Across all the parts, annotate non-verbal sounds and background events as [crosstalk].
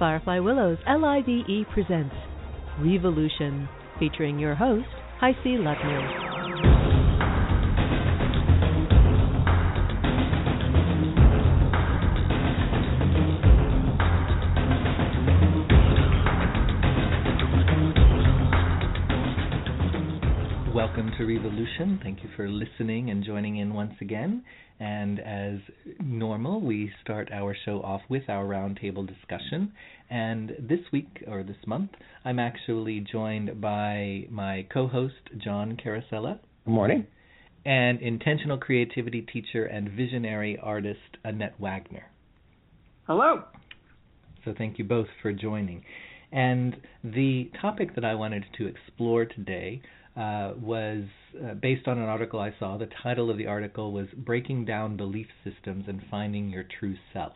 Firefly Willows LIVE presents Revolution, featuring your host, HiC Luckner. Welcome to Revolution. Thank you for listening and joining in once again. And as normal, we start our show off with our roundtable discussion. And this week, or this month, I'm actually joined by my co host, John Carosella. Good morning. And intentional creativity teacher and visionary artist, Annette Wagner. Hello. So thank you both for joining. And the topic that I wanted to explore today uh, was uh, based on an article I saw. The title of the article was Breaking Down Belief Systems and Finding Your True Self.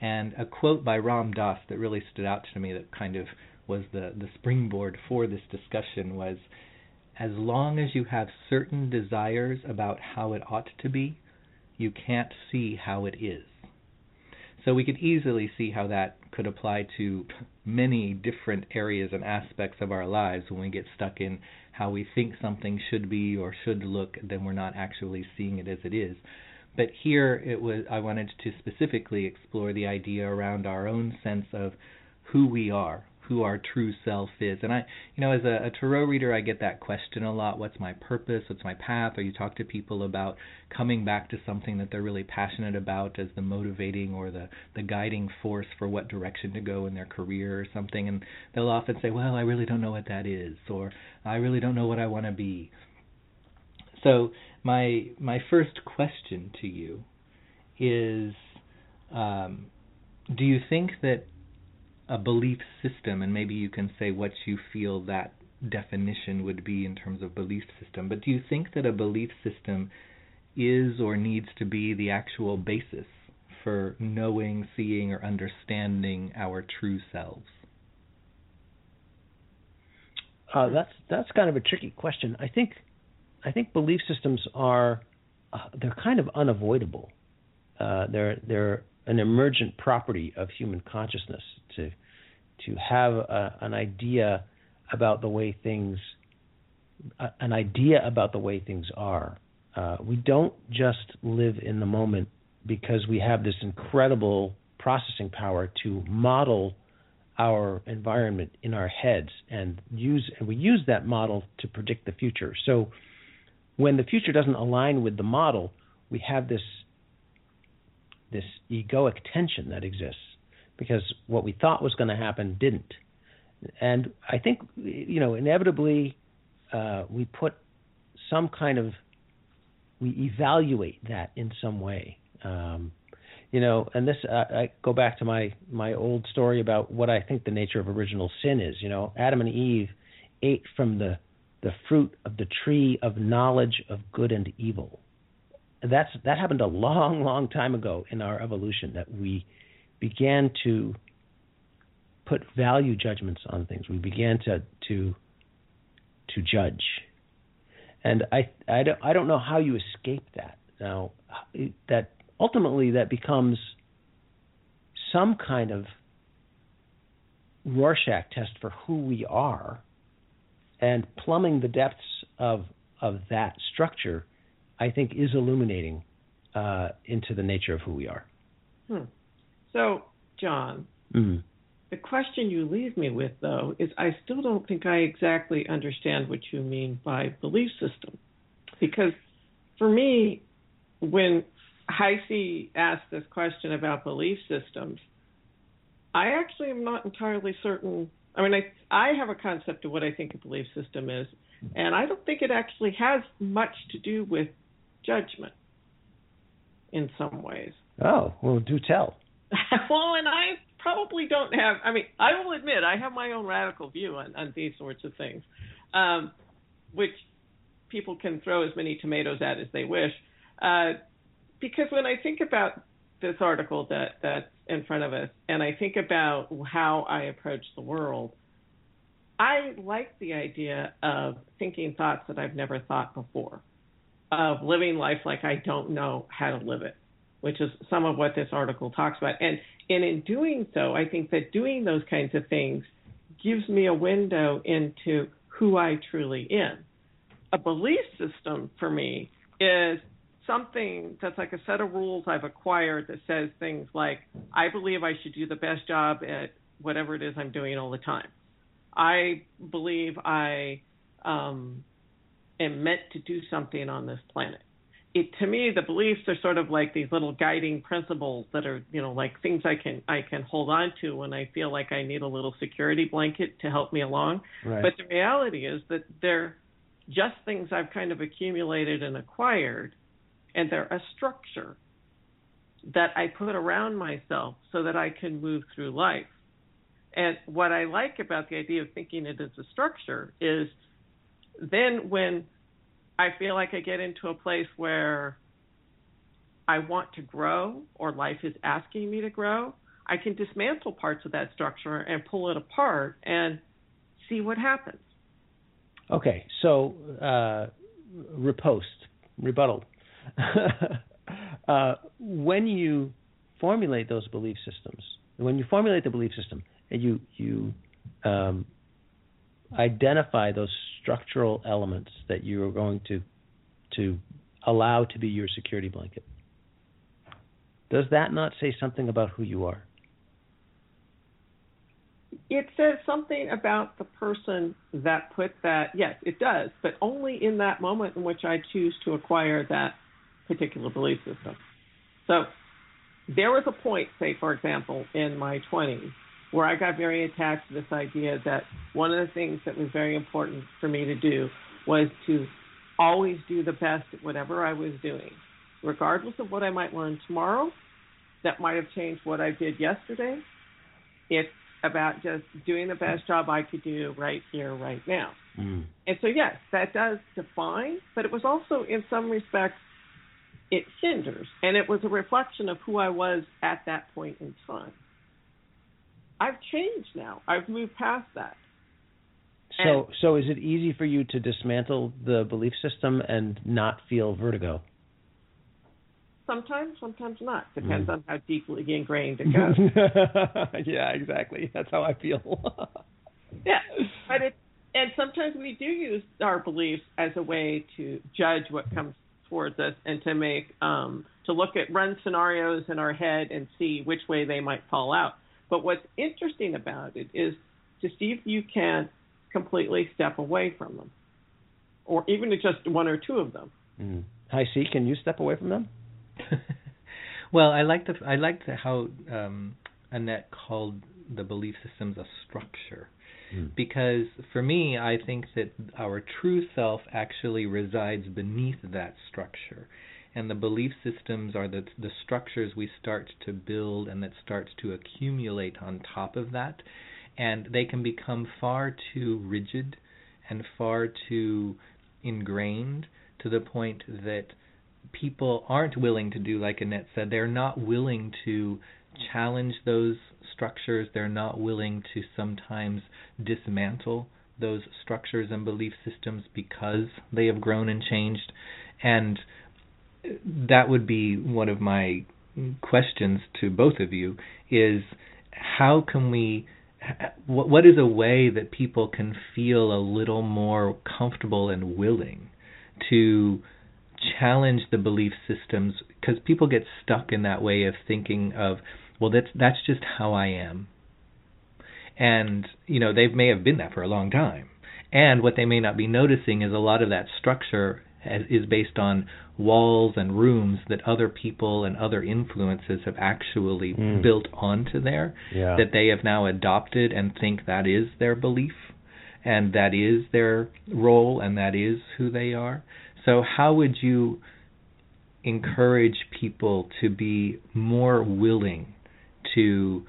And a quote by Ram Dass that really stood out to me that kind of was the, the springboard for this discussion was as long as you have certain desires about how it ought to be, you can't see how it is. So we could easily see how that could apply to many different areas and aspects of our lives when we get stuck in how we think something should be or should look, then we're not actually seeing it as it is. But here it was I wanted to specifically explore the idea around our own sense of who we are, who our true self is. And I, you know, as a, a tarot reader, I get that question a lot what's my purpose? What's my path? Or you talk to people about coming back to something that they're really passionate about as the motivating or the, the guiding force for what direction to go in their career or something. And they'll often say, well, I really don't know what that is, or I really don't know what I want to be. So, my, my first question to you is um, do you think that a belief system, and maybe you can say what you feel that definition would be in terms of belief system, but do you think that a belief system is or needs to be the actual basis for knowing, seeing, or understanding our true selves? Uh, that's that's kind of a tricky question. I think I think belief systems are uh, they're kind of unavoidable. Uh, they're they're an emergent property of human consciousness to to have a, an idea about the way things a, an idea about the way things are. Uh, we don't just live in the moment because we have this incredible processing power to model our environment in our heads and use and we use that model to predict the future. So when the future doesn't align with the model, we have this this egoic tension that exists because what we thought was going to happen didn't. And I think you know inevitably uh, we put some kind of we evaluate that in some way. Um, you know, and this uh, I go back to my my old story about what I think the nature of original sin is. You know, Adam and Eve ate from the the fruit of the tree of knowledge of good and evil that's that happened a long, long time ago in our evolution that we began to put value judgments on things. We began to to to judge, and I I don't I don't know how you escape that. Now that ultimately that becomes some kind of Rorschach test for who we are, and plumbing the depths of of that structure I think is illuminating uh, into the nature of who we are. Hmm. So, John, mm-hmm. the question you leave me with, though, is I still don't think I exactly understand what you mean by belief system. Because for me, when HiC asked this question about belief systems, I actually am not entirely certain. I mean, I I have a concept of what I think a belief system is, and I don't think it actually has much to do with judgment in some ways. Oh, well, do tell. [laughs] well, and I probably don't have, I mean, I will admit, I have my own radical view on, on these sorts of things, um, which people can throw as many tomatoes at as they wish. Uh, because when I think about this article that that's in front of us, and I think about how I approach the world, I like the idea of thinking thoughts that I've never thought before of living life like I don't know how to live it. which is some of what this article talks about. And, and in doing so, I think that doing those kinds of things gives me a window into who I truly am. A belief system for me is something that's like a set of rules I've acquired that says things like, I believe I should do the best job at whatever it is I'm doing all the time. I believe I um, am meant to do something on this planet. It, to me, the beliefs are sort of like these little guiding principles that are, you know, like things I can I can hold on to when I feel like I need a little security blanket to help me along. Right. But the reality is that they're just things I've kind of accumulated and acquired, and they're a structure that I put around myself so that I can move through life. And what I like about the idea of thinking it as a structure is then when I feel like I get into a place where I want to grow or life is asking me to grow, I can dismantle parts of that structure and pull it apart and see what happens. Okay, so uh, riposte, rebuttal. [laughs] uh, when you formulate those belief systems, when you formulate the belief system, and you you um, identify those structural elements that you are going to to allow to be your security blanket. Does that not say something about who you are? It says something about the person that put that. Yes, it does, but only in that moment in which I choose to acquire that particular belief system. So there was a point, say, for example, in my 20s, where I got very attached to this idea that one of the things that was very important for me to do was to always do the best at whatever I was doing, regardless of what I might learn tomorrow. That might have changed what I did yesterday. It's about just doing the best job I could do right here, right now. Mm. And so, yes, that does define, but it was also, in some respects, it hinders. And it was a reflection of who I was at that point in time. I've changed now. I've moved past that. So, And- so is it easy for you to dismantle the belief system and not feel vertigo? Sometimes, sometimes not. Depends Mm. on how deeply ingrained it goes. [laughs] yeah, exactly. That's how I feel. [laughs] yeah, but it and sometimes we do use our beliefs as a way to judge what comes towards us and to make um, to look at run scenarios in our head and see which way they might fall out. But what's interesting about it is to see if you can completely step away from them, or even to just one or two of them. mm. HiC. Can you step away from them? [laughs] well, I like the I like the, how um, Annette called the belief systems a structure, Mm. because for me, I think that our true self actually resides beneath that structure, and the belief systems are the the structures we start to build and that starts to accumulate on top of that, and they can become far too rigid and far too ingrained to the point that people aren't willing to do like Annette said. They're not willing to challenge those structures. They're not willing to sometimes dismantle those structures and belief systems because they have grown and changed. And that would be one of my questions to both of you is how can we what what is a way that people can feel a little more comfortable and willing to challenge the belief systems? Because people get stuck in that way of thinking of well that's that's just how I am. And you know they may have been that for a long time. And what they may not be noticing is a lot of that structure is based on walls and rooms that other people and other influences have actually Mm. built onto there Yeah. that they have now adopted and think that is their belief and that is their role and that is who they are. So, how would you encourage people to be more willing to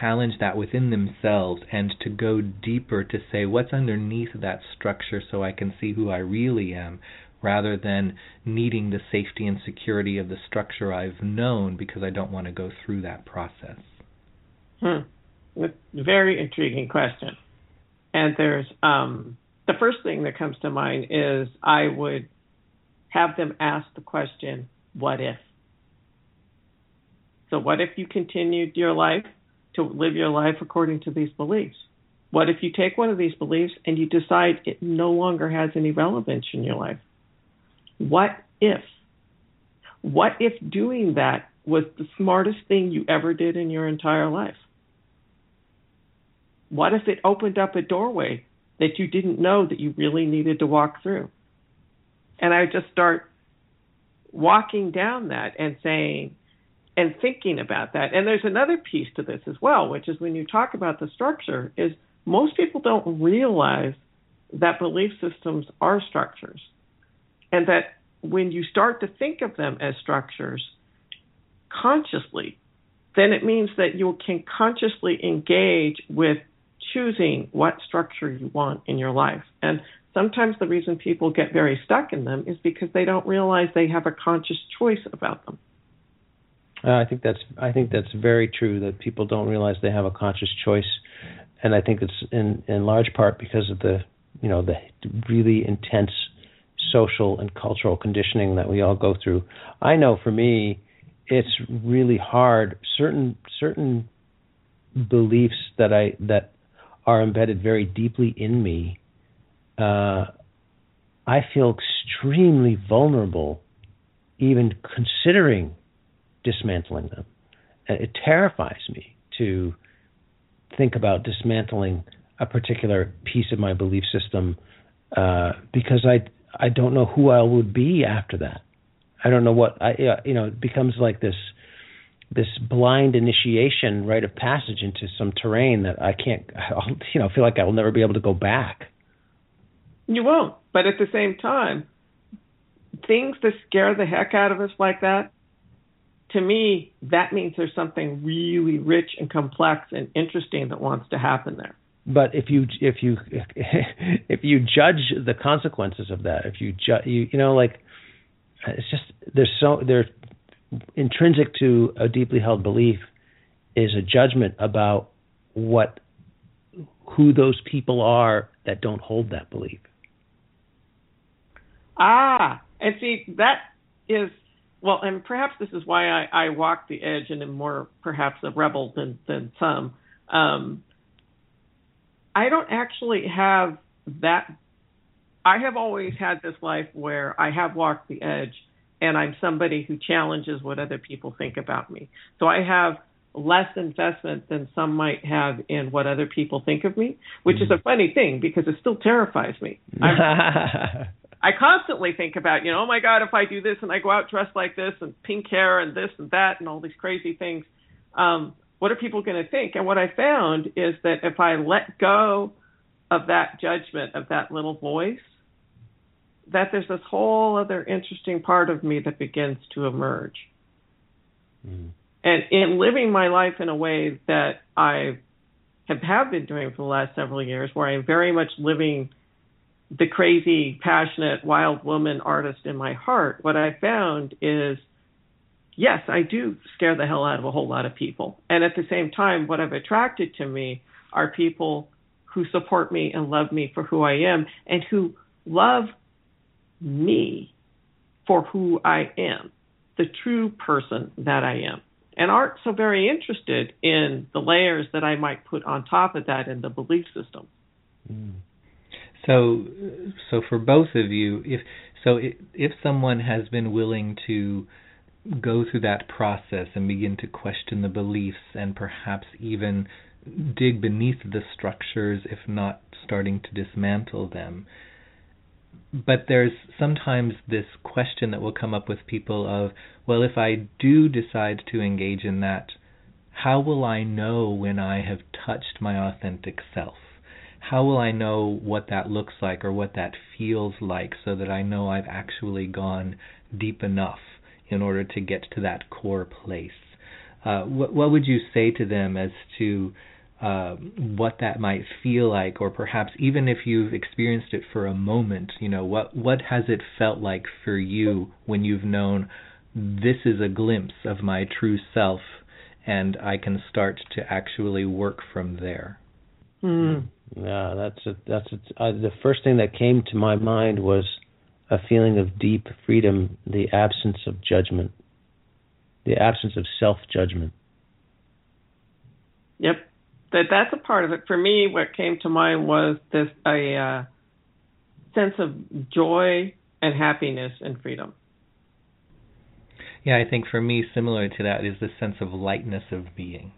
challenge that within themselves and to go deeper to say what's underneath that structure so I can see who I really am rather than needing the safety and security of the structure I've known because I don't want to go through that process. Hmm. Very intriguing question. And there's um, the first thing that comes to mind is I would have them ask the question, "What if?" So, what if you continued your life to live your life according to these beliefs? What if you take one of these beliefs and you decide it no longer has any relevance in your life? What if? What if doing that was the smartest thing you ever did in your entire life? What if it opened up a doorway that you didn't know that you really needed to walk through? And I just start walking down that and saying, and thinking about that. And there's another piece to this as well, which is when you talk about the structure, is most people don't realize that belief systems are structures. And that when you start to think of them as structures consciously, then it means that you can consciously engage with choosing what structure you want in your life. And sometimes the reason people get very stuck in them is because they don't realize they have a conscious choice about them. Uh, I think that's I think that's very true that people don't realize they have a conscious choice, and I think it's in in large part because of the you know the really intense social and cultural conditioning that we all go through. I know for me, it's really hard. Certain certain beliefs that I that are embedded very deeply in me. Uh, I feel extremely vulnerable, even considering dismantling them. It terrifies me to think about dismantling a particular piece of my belief system uh, because I I don't know who I would be after that. I don't know what I uh, you know it becomes like this this blind initiation rite of passage into some terrain that I can't I'll, you know feel like I will never be able to go back. You won't, but at the same time, things that scare the heck out of us like that to me, that means there's something really rich and complex and interesting that wants to happen there. But if you if you [laughs] if you judge the consequences of that, if you ju- you you know like it's just there's so there's intrinsic to a deeply held belief is a judgment about what who those people are that don't hold that belief. Ah, and see that is well, and perhaps this is why I, I walk the edge and am more perhaps a rebel than than some. Um, I don't actually have that. I have always had this life where I have walked the edge, and I'm somebody who challenges what other people think about me. So I have less investment than some might have in what other people think of me, which mm-hmm. is a funny thing because it still terrifies me. [laughs] I constantly think about, you know, oh my God, if I do this and I go out dressed like this and pink hair and this and that and all these crazy things, um, what are people going to think? And what I found is that if I let go of that judgment of that little voice, that there's this whole other interesting part of me that begins to emerge. Mm. And in living my life in a way that I have, have been doing for the last several years, where I'm very much living the crazy, passionate, wild woman artist in my heart, what I found is yes, I do scare the hell out of a whole lot of people. And at the same time, what I've attracted to me are people who support me and love me for who I am and who love me for who I am, the true person that I am. And aren't so very interested in the layers that I might put on top of that in the belief system. Mm. So, so for both of you, if so, if someone has been willing to go through that process and begin to question the beliefs and perhaps even dig beneath the structures, if not starting to dismantle them. But there's sometimes this question that will come up with people of, well, if I do decide to engage in that, how will I know when I have touched my authentic self? how will I know what that looks like or what that feels like so that I know I've actually gone deep enough in order to get to that core place? Uh, what, what would you say to them as to uh, what that might feel like, or perhaps even if you've experienced it for a moment, you know, what what has it felt like for you when you've known this is a glimpse of my true self, and I can start to actually work from there. Mm. Yeah, that's a, that's a, uh, the first thing that came to my mind was a feeling of deep freedom, the absence of judgment. the absence of self judgment. Yep, that that's a part of it. For me, what came to mind was this a uh, sense of joy and happiness and freedom. Yeah, I think for me, similar to that is the sense of lightness of being.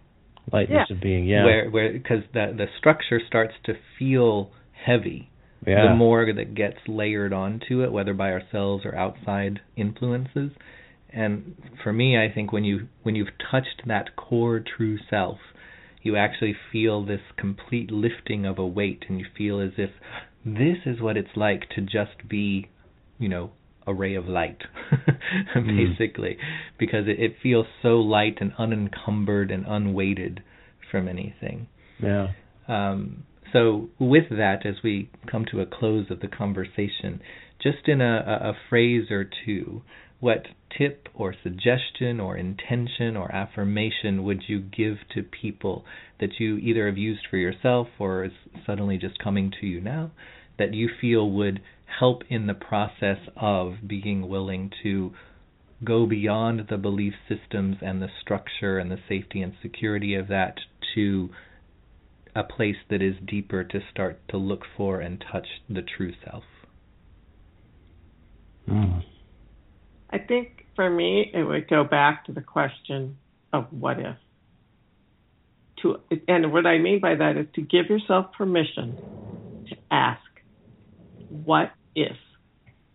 Lightness Yeah. of being, yeah. Where, where, because the the structure starts to feel heavy yeah. the more that gets layered onto it, whether by ourselves or outside influences. And for me, I think when you when you've touched that core true self, you actually feel this complete lifting of a weight, and you feel as if this is what it's like to just be, you know, a ray of light, [laughs] basically, because it, it feels so light and unencumbered and unweighted from anything. yeah. Um, so, with that, as we come to a close of the conversation, just in a, a, phrase or two, what tip or suggestion or intention or affirmation would you give to people that you either have used for yourself or is suddenly just coming to you now that you feel would help in the process of being willing to go beyond the belief systems and the structure and the safety and security of that to a place that is deeper to start to look for and touch the true self. Mm. I think for me, it would go back to the question of what if. To and what I mean by that is to give yourself permission to ask, what if?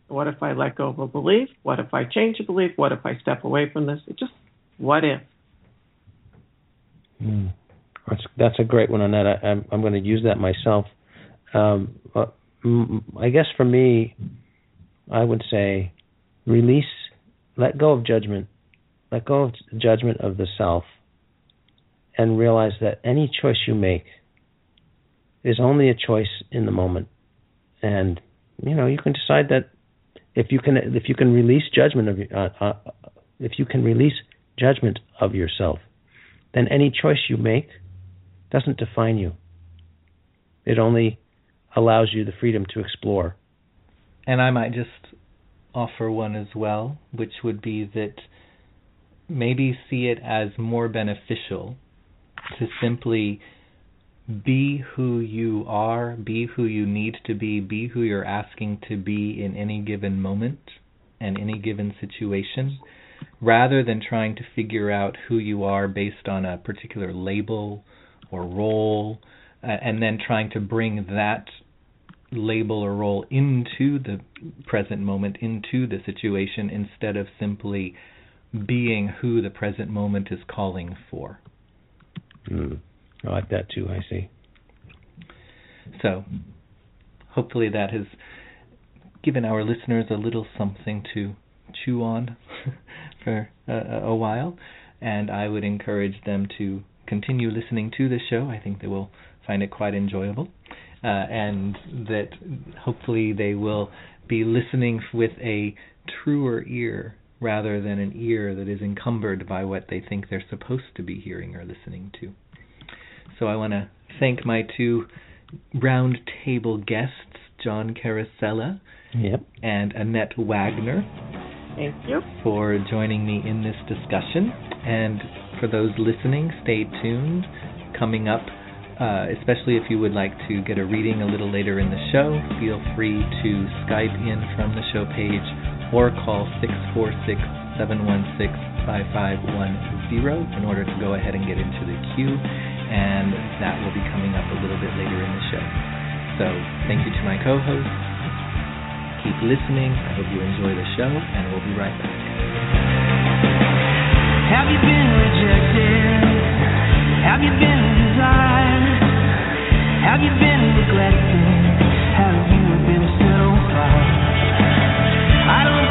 What if I let go of a belief? What if I change a belief? What if I step away from this? It just what if? Mm. That's that's a great one, Annette. I, I'm I'm going to use that myself. Um, I guess for me, I would say release, let go of judgment, let go of judgment of the self, and realize that any choice you make is only a choice in the moment, and you know you can decide that if you can if you can release judgment of uh, uh, if you can release judgment of yourself, then any choice you make doesn't define you. It only allows you the freedom to explore. And I might just offer one as well, which would be that maybe see it as more beneficial to simply be who you are, be who you need to be, be who you're asking to be in any given moment and any given situation, rather than trying to figure out who you are based on a particular label or role, uh, and then trying to bring that label or role into the present moment, into the situation, instead of simply being who the present moment is calling for. Mm. I like that too, I see. So, hopefully, that has given our listeners a little something to chew on [laughs] for a, a while, and I would encourage them to continue listening to the show. I think they will find it quite enjoyable, uh, and that hopefully they will be listening with a truer ear rather than an ear that is encumbered by what they think they're supposed to be hearing or listening to. So I want to thank my two round table guests, John Carosella Yep. and Annette Wagner, Thank you. for joining me in this discussion. And for those listening, stay tuned. Coming up, uh, especially if you would like to get a reading a little later in the show, feel free to Skype in from the show page or call 646 716 5510 in order to go ahead and get into the queue. And that will be coming up a little bit later in the show. So, thank you to my co host. Keep listening. I hope you enjoy the show, and we'll be right back. Have you been rejected? Have you been desired? Have you been neglected? Have you been set on fire? I don't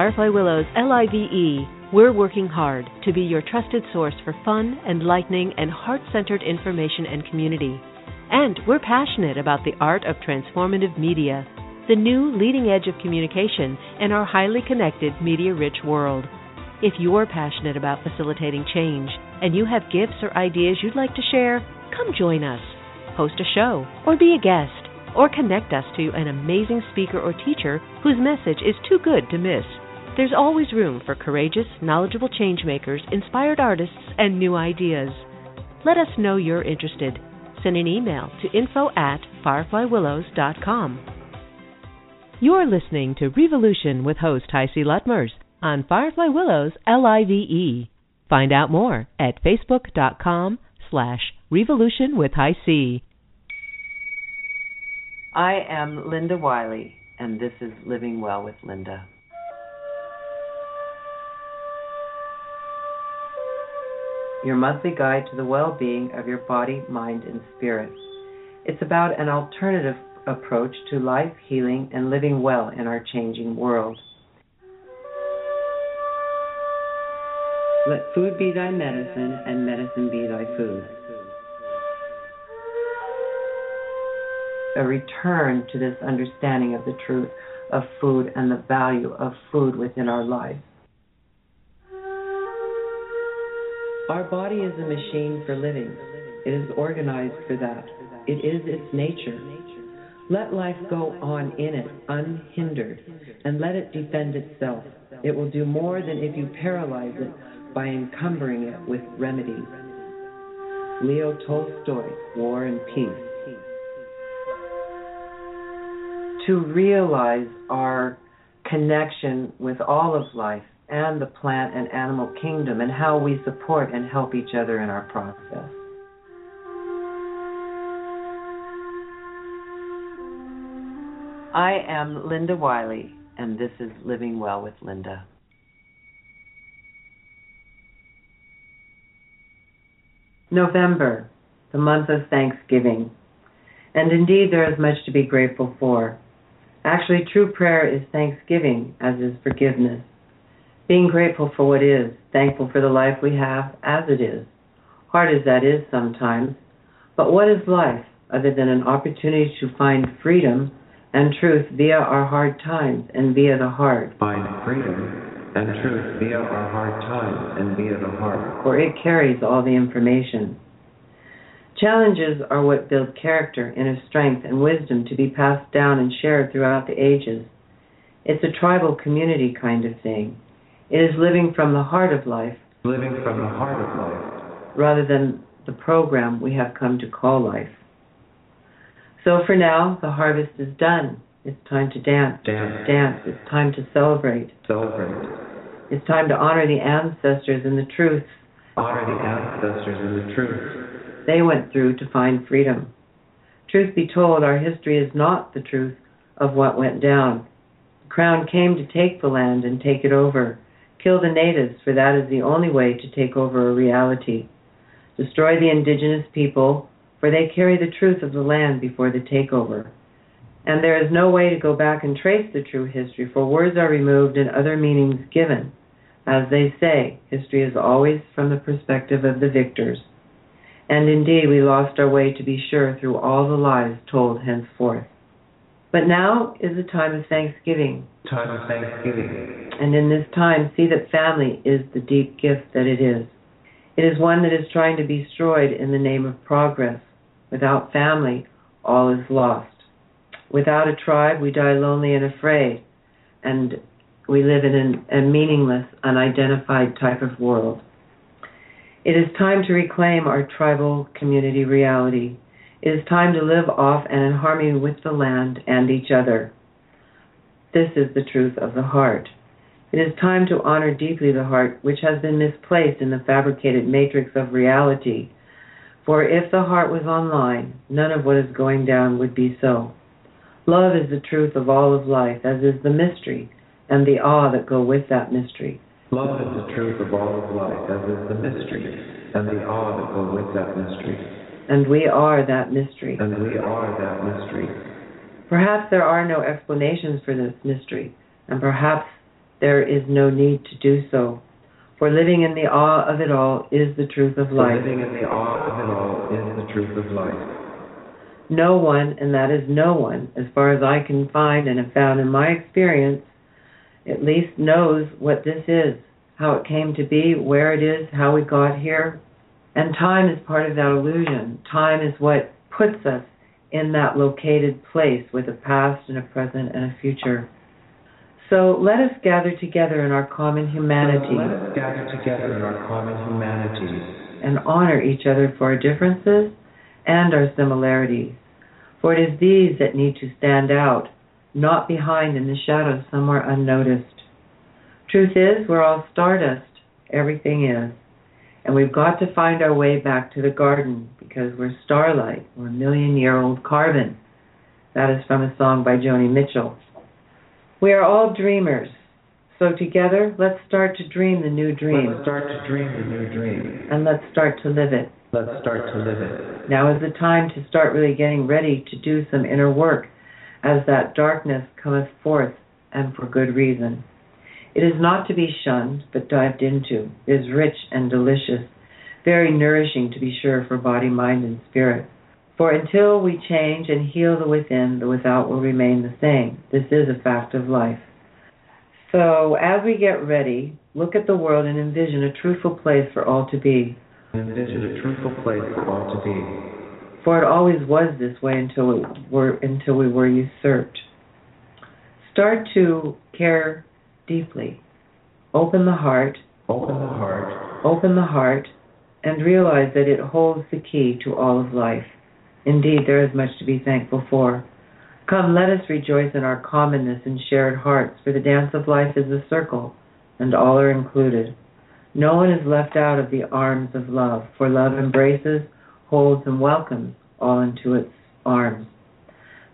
Firefly Willows LIVE, we're working hard to be your trusted source for fun, enlightening, and heart centered information and community. And we're passionate about the art of transformative media, the new leading edge of communication in our highly connected, media rich world. If you're passionate about facilitating change and you have gifts or ideas you'd like to share, come join us. Host a show or be a guest or connect us to an amazing speaker or teacher whose message is too good to miss. There's always room for courageous, knowledgeable changemakers, inspired artists, and new ideas. Let us know you're interested. Send an email to info at fireflywillows.com. You're listening to Revolution with host HiC Lutmers on Firefly Willows LIVE. Find out more at facebook.com slash revolution with HiC. I am Linda Wiley, and this is Living Well with Linda. Your monthly guide to the well being of your body, mind, and spirit. It's about an alternative approach to life, healing, and living well in our changing world. Let food be thy medicine, and medicine be thy food. a return to this understanding of the truth of food and the value of food within our lives. Our body is a machine for living. It is organized for that. It is its nature. Let life go on in it unhindered and let it defend itself. It will do more than if you paralyze it by encumbering it with remedies. Leo Tolstoy, War and Peace. to realize our connection with all of life and the plant and animal kingdom and how we support and help each other in our process. I am Linda Wiley, and this is Living Well with Linda. November, the month of Thanksgiving. And indeed, there is much to be grateful for. Actually, true prayer is thanksgiving, as is forgiveness. Being grateful for what is, thankful for the life we have as it is, hard as that is sometimes. But what is life other than an opportunity to find freedom and truth via our hard times and via the heart? Find freedom and truth via our hard times and via the heart. For it carries all the information. Challenges are what build character, inner strength, and wisdom to be passed down and shared throughout the ages. It's a tribal community kind of thing. It is living from the heart of life Living from the heart of life. rather than the program we have come to call life. So for now, the harvest is done. It's time to dance. Dance. Dance. It's time to celebrate. Celebrate. It's time to honor the ancestors and the truths Honor the ancestors and the truth. they went through to find freedom. Truth be told, our history is not the truth of what went down. The crown came to take the land and take it over. Kill the natives, for that is the only way to take over a reality. Destroy the indigenous people, for they carry the truth of the land before the takeover. And there is no way to go back and trace the true history, for words are removed and other meanings given. As they say, history is always from the perspective of the victors. And indeed, we lost our way to be sure through all the lies told henceforth. But now is the time of thanksgiving, Time of Thanksgiving. and in this time, see that family is the deep gift that it is. It is one that is trying to be destroyed in the name of progress. Without family, all is lost. Without a tribe, we die lonely and afraid. And we live in an, a meaningless, unidentified type of world. It is time to reclaim our tribal community reality. It is time to live off and in harmony with the land and each other. This is the truth of the heart. It is time to honor deeply the heart, which has been misplaced in the fabricated matrix of reality. For if the heart was online, none of what is going down would be so. Love is the truth of all of life, as is the mystery and the awe that go with that mystery. Love is the truth of all of life, as is the mystery, and the awe that go with that mystery. And we are that mystery. And we are that mystery. Perhaps there are no explanations for this mystery, and perhaps there is no need to do so. For living in the awe of it all is the truth of For life. living in the awe of it all is the truth of life. No one, and that is no one, as far as I can find and have found in my experience, at least knows what this is, how it came to be, where it is, how we got here. And time is part of that illusion. Time is what puts us in that located place with a past and a present and a future. So let us gather together in our common humanity So let us gather together in our common humanity and honor each other for our differences and our similarities. For it is these that need to stand out, not behind in the shadows somewhere unnoticed. Truth is, we're all stardust. Everything is. And we've got to find our way back to the garden because we're starlight. We're a million year old carbon. That is from a song by Joni Mitchell. We are all dreamers. So together, let's start to dream the new dream. Let's start to dream the new dream. And let's start to live it. Let's start to live it. Now is the time to start really getting ready to do some inner work as that darkness cometh forth, and for good reason. It is not to be shunned, but dived into. It is rich and delicious, very nourishing to be sure for body, mind, and spirit. For until we change and heal the within, the without will remain the same. This is a fact of life. So, as we get ready, look at the world and envision a truthful place for all to be. Envision a truthful place for all to be. For it always was this way until we were until we were usurped. Start to care deeply. Open the heart, Open the heart, open the heart, and realize that it holds the key to all of life. Indeed, there is much to be thankful for. Come, let us rejoice in our commonness and shared hearts, for the dance of life is a circle, and all are included. No one is left out of the arms of love, for love embraces, holds, and welcomes all into its arms.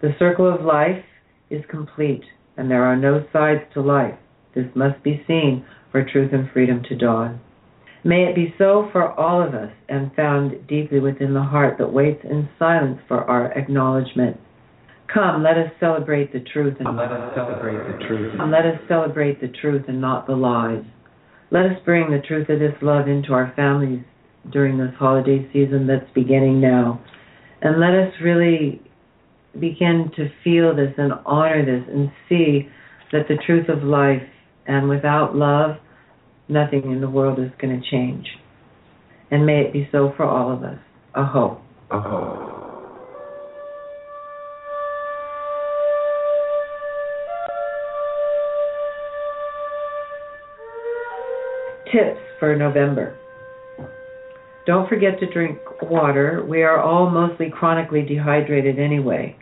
The circle of life is complete, and there are no sides to life. This must be seen for truth and freedom to dawn. May it be so for all of us and found deeply within the heart that waits in silence for our acknowledgement. Come, let us celebrate the truth and let us celebrate the truth. and let us celebrate the truth and not the lies. Let us bring the truth of this love into our families during this holiday season that's beginning now. And let us really begin to feel this and honor this and see that the truth of life and without love, nothing in the world is going to change. And may it be so for all of us. Aho. Aho. Tips for November. Don't forget to drink water. We are all mostly chronically dehydrated anyway.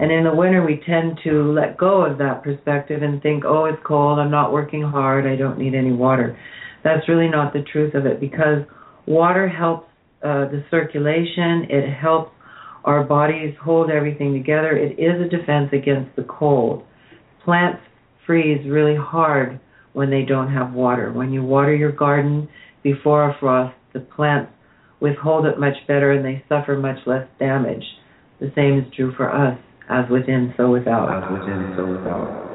And in the winter, we tend to let go of that perspective and think, oh, it's cold, I'm not working hard, I don't need any water. That's really not the truth of it because water helps uh, the circulation, it helps our bodies hold everything together. It is a defense against the cold. Plants freeze really hard when they don't have water. When you water your garden before a frost, the plants withhold it much better and they suffer much less damage. The same is true for us, as within, so without. As within, so without.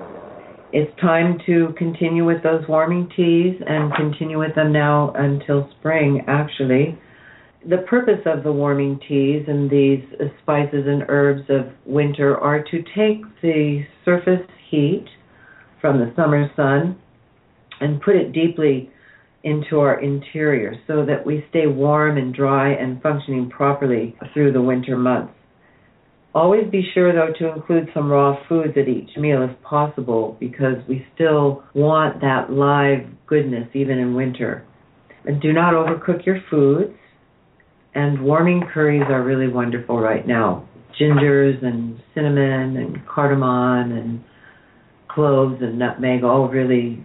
It's time to continue with those warming teas and continue with them now until spring, actually. The purpose of the warming teas and these spices and herbs of winter are to take the surface heat from the summer sun and put it deeply into our interior so that we stay warm and dry and functioning properly through the winter months. Always be sure, though, to include some raw foods at each meal if possible, because we still want that live goodness even in winter. And do not overcook your foods. And warming curries are really wonderful right now. Gingers and cinnamon and cardamom and cloves and nutmeg, all really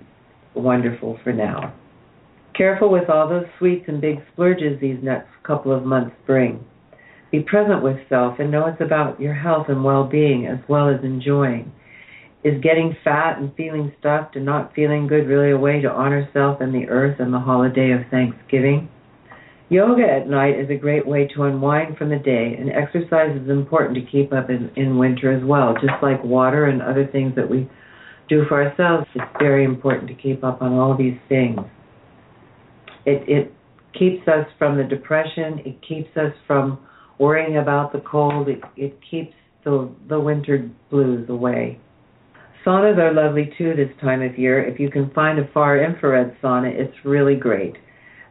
wonderful for now. Careful with all those sweets and big splurges these next couple of months bring. Be present with self and know it's about your health and well being as well as enjoying. Is getting fat and feeling stuffed and not feeling good really a way to honor self and the earth and the holiday of Thanksgiving? Yoga at night is a great way to unwind from the day, and exercise is important to keep up in, in winter as well. Just like water and other things that we do for ourselves, it's very important to keep up on all these things. It, it keeps us from the depression, it keeps us from worrying about the cold. It, it keeps the, the winter blues away. Saunas are lovely too this time of year. If you can find a far infrared sauna, it's really great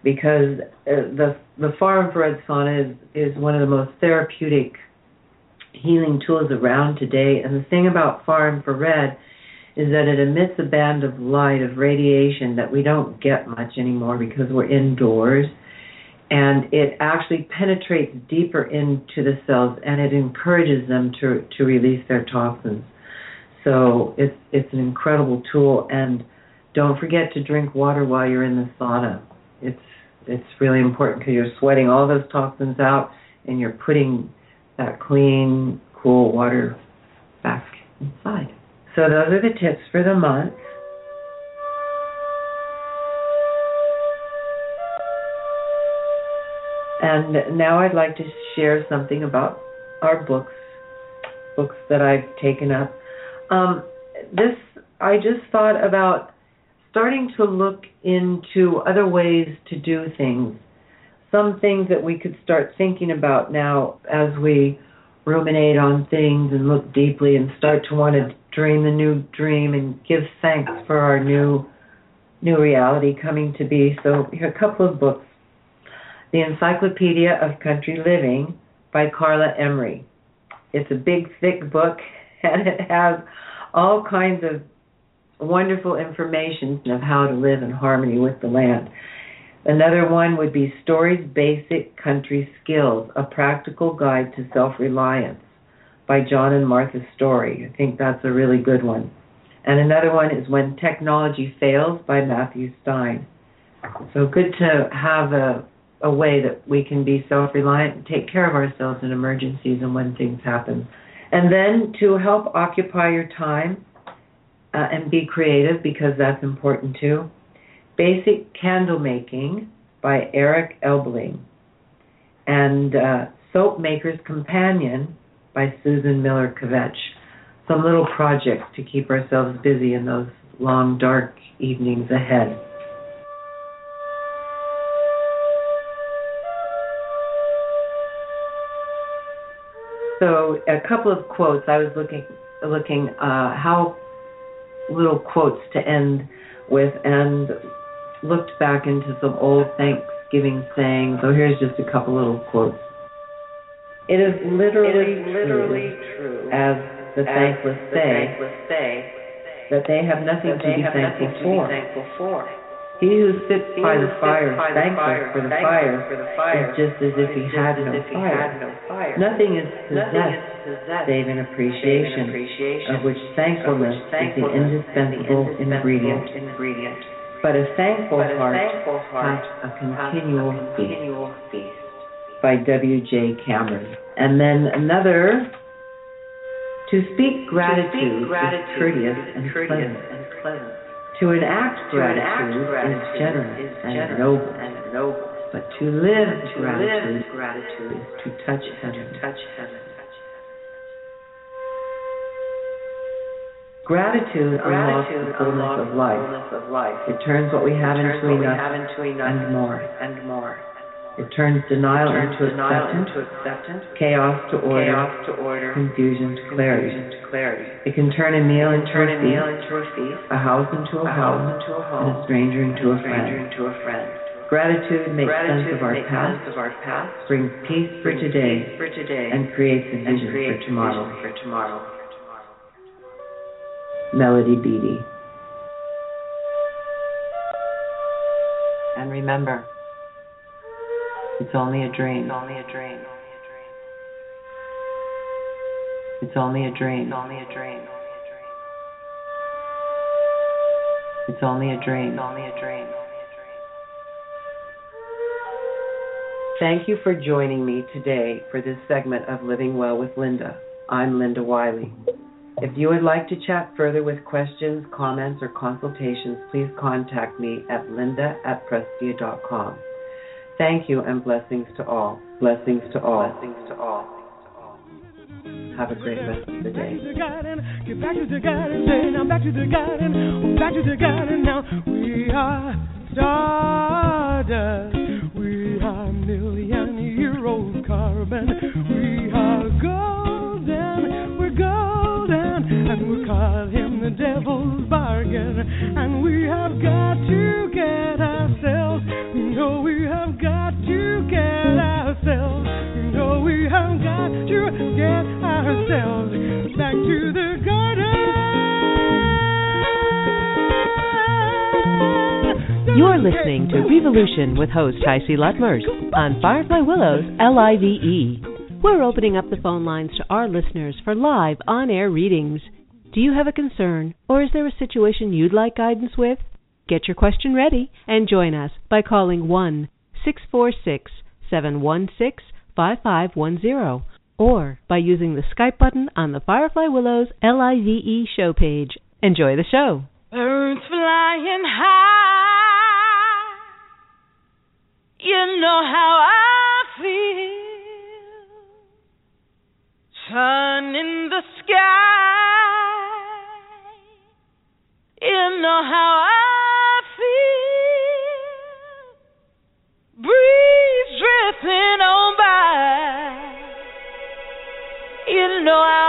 because uh, the the far infrared sauna is is one of the most therapeutic healing tools around today. And the thing about far infrared is that it emits a band of light of radiation that we don't get much anymore because we're indoors and it actually penetrates deeper into the cells and it encourages them to to release their toxins. So it's it's an incredible tool and don't forget to drink water while you're in the sauna. It's it's really important because you're sweating all those toxins out and you're putting that clean, cool water back inside. So those are the tips for the month. And now I'd like to share something about our books, books that I've taken up. Um, this I just thought about starting to look into other ways to do things. Some things that we could start thinking about now as we ruminate on things and look deeply and start to want to dream the new dream and give thanks for our new new reality coming to be. So here are a couple of books the Encyclopedia of Country Living by Carla Emery. It's a big, thick book, [laughs] and it has all kinds of wonderful information of how to live in harmony with the land. Another one would be Storey's Basic Country Skills, a practical guide to self reliance by John and Martha Storey. I think that's a really good one. And another one is When Technology Fails by Matthew Stein. So good to have a a way that we can be self reliant and take care of ourselves in emergencies and when things happen. And then to help occupy your time uh, and be creative because that's important too. Basic Candle Making by Eric Ebeling. And uh, Soap Maker's Companion by Susan Miller Cavitch. Some little projects to keep ourselves busy in those long, dark evenings ahead. So a couple of quotes. I was looking looking uh, how little quotes to end with, and looked back into some old Thanksgiving sayings. So here's just a couple little quotes. It is literally, it is literally true, true, as the thankless, say, thankless say, that they have nothing, to, be have nothing to be thankful for. He who sits by the fire is thankful for the fire, for the fire is just as if he had no fire. Nothing is possessed save an appreciation, of which thankfulness is the indispensable ingredient. But a thankful heart hath a continual feast. By W.J. Cameron. And then another, to speak gratitude, is courteous and pleasant. To enact gratitude, is generous, is generous and, noble. and noble. But to live to gratitude, live gratitude is to touch heaven. To touch heaven. Gratitude, unlocks the fullness of life. It turns what we have into enough and more. And more. It turns denial, it turns into, denial acceptance, into acceptance, chaos to order, chaos to order confusion, to clarity. confusion to clarity. It can turn a meal into turn a, meal into a feast, a house into a, a home, into a home, and a stranger into a, a stranger friend. Into a friend. Gratitude makes Gratitude sense of our makes past, sense of our past, brings peace for brings today, peace for today, and creates a and vision creates for tomorrow. vision for tomorrow. Melody Beattie. And remember, it's only a dream. It's only a dream. It's only a dream. It's only a dream. It's only a dream. It's only a dream. Thank you for joining me today for this segment of Living Well with Linda. I'm Linda Wiley. If you would like to chat further with questions, comments, or consultations, please contact me at linda at prestia.com. Thank you and blessings to all. Blessings to all. Blessings to all. Have a great rest of the day. to God and get back to the God and say, now back to the God and back to the God and now we are stardust. We are million year old carbon. We are golden. We're golden. And we call him the devil's bargain. And we have got to get ourselves. You know we have got to get ourselves. You know we have got to get ourselves back to the garden. You're listening to Revolution with host HiC Lutmers on Firefly Willows LIVE. We're opening up the phone lines to our listeners for live on air readings. Do you have a concern or is there a situation you'd like guidance with? Get your question ready and join us by calling 1 646 716 5510 or by using the Skype button on the Firefly Willows LIVE show page. Enjoy the show. Birds flying high. You know how I feel. Sun in the sky. You know how I feel. Breeze drifting on by. You know how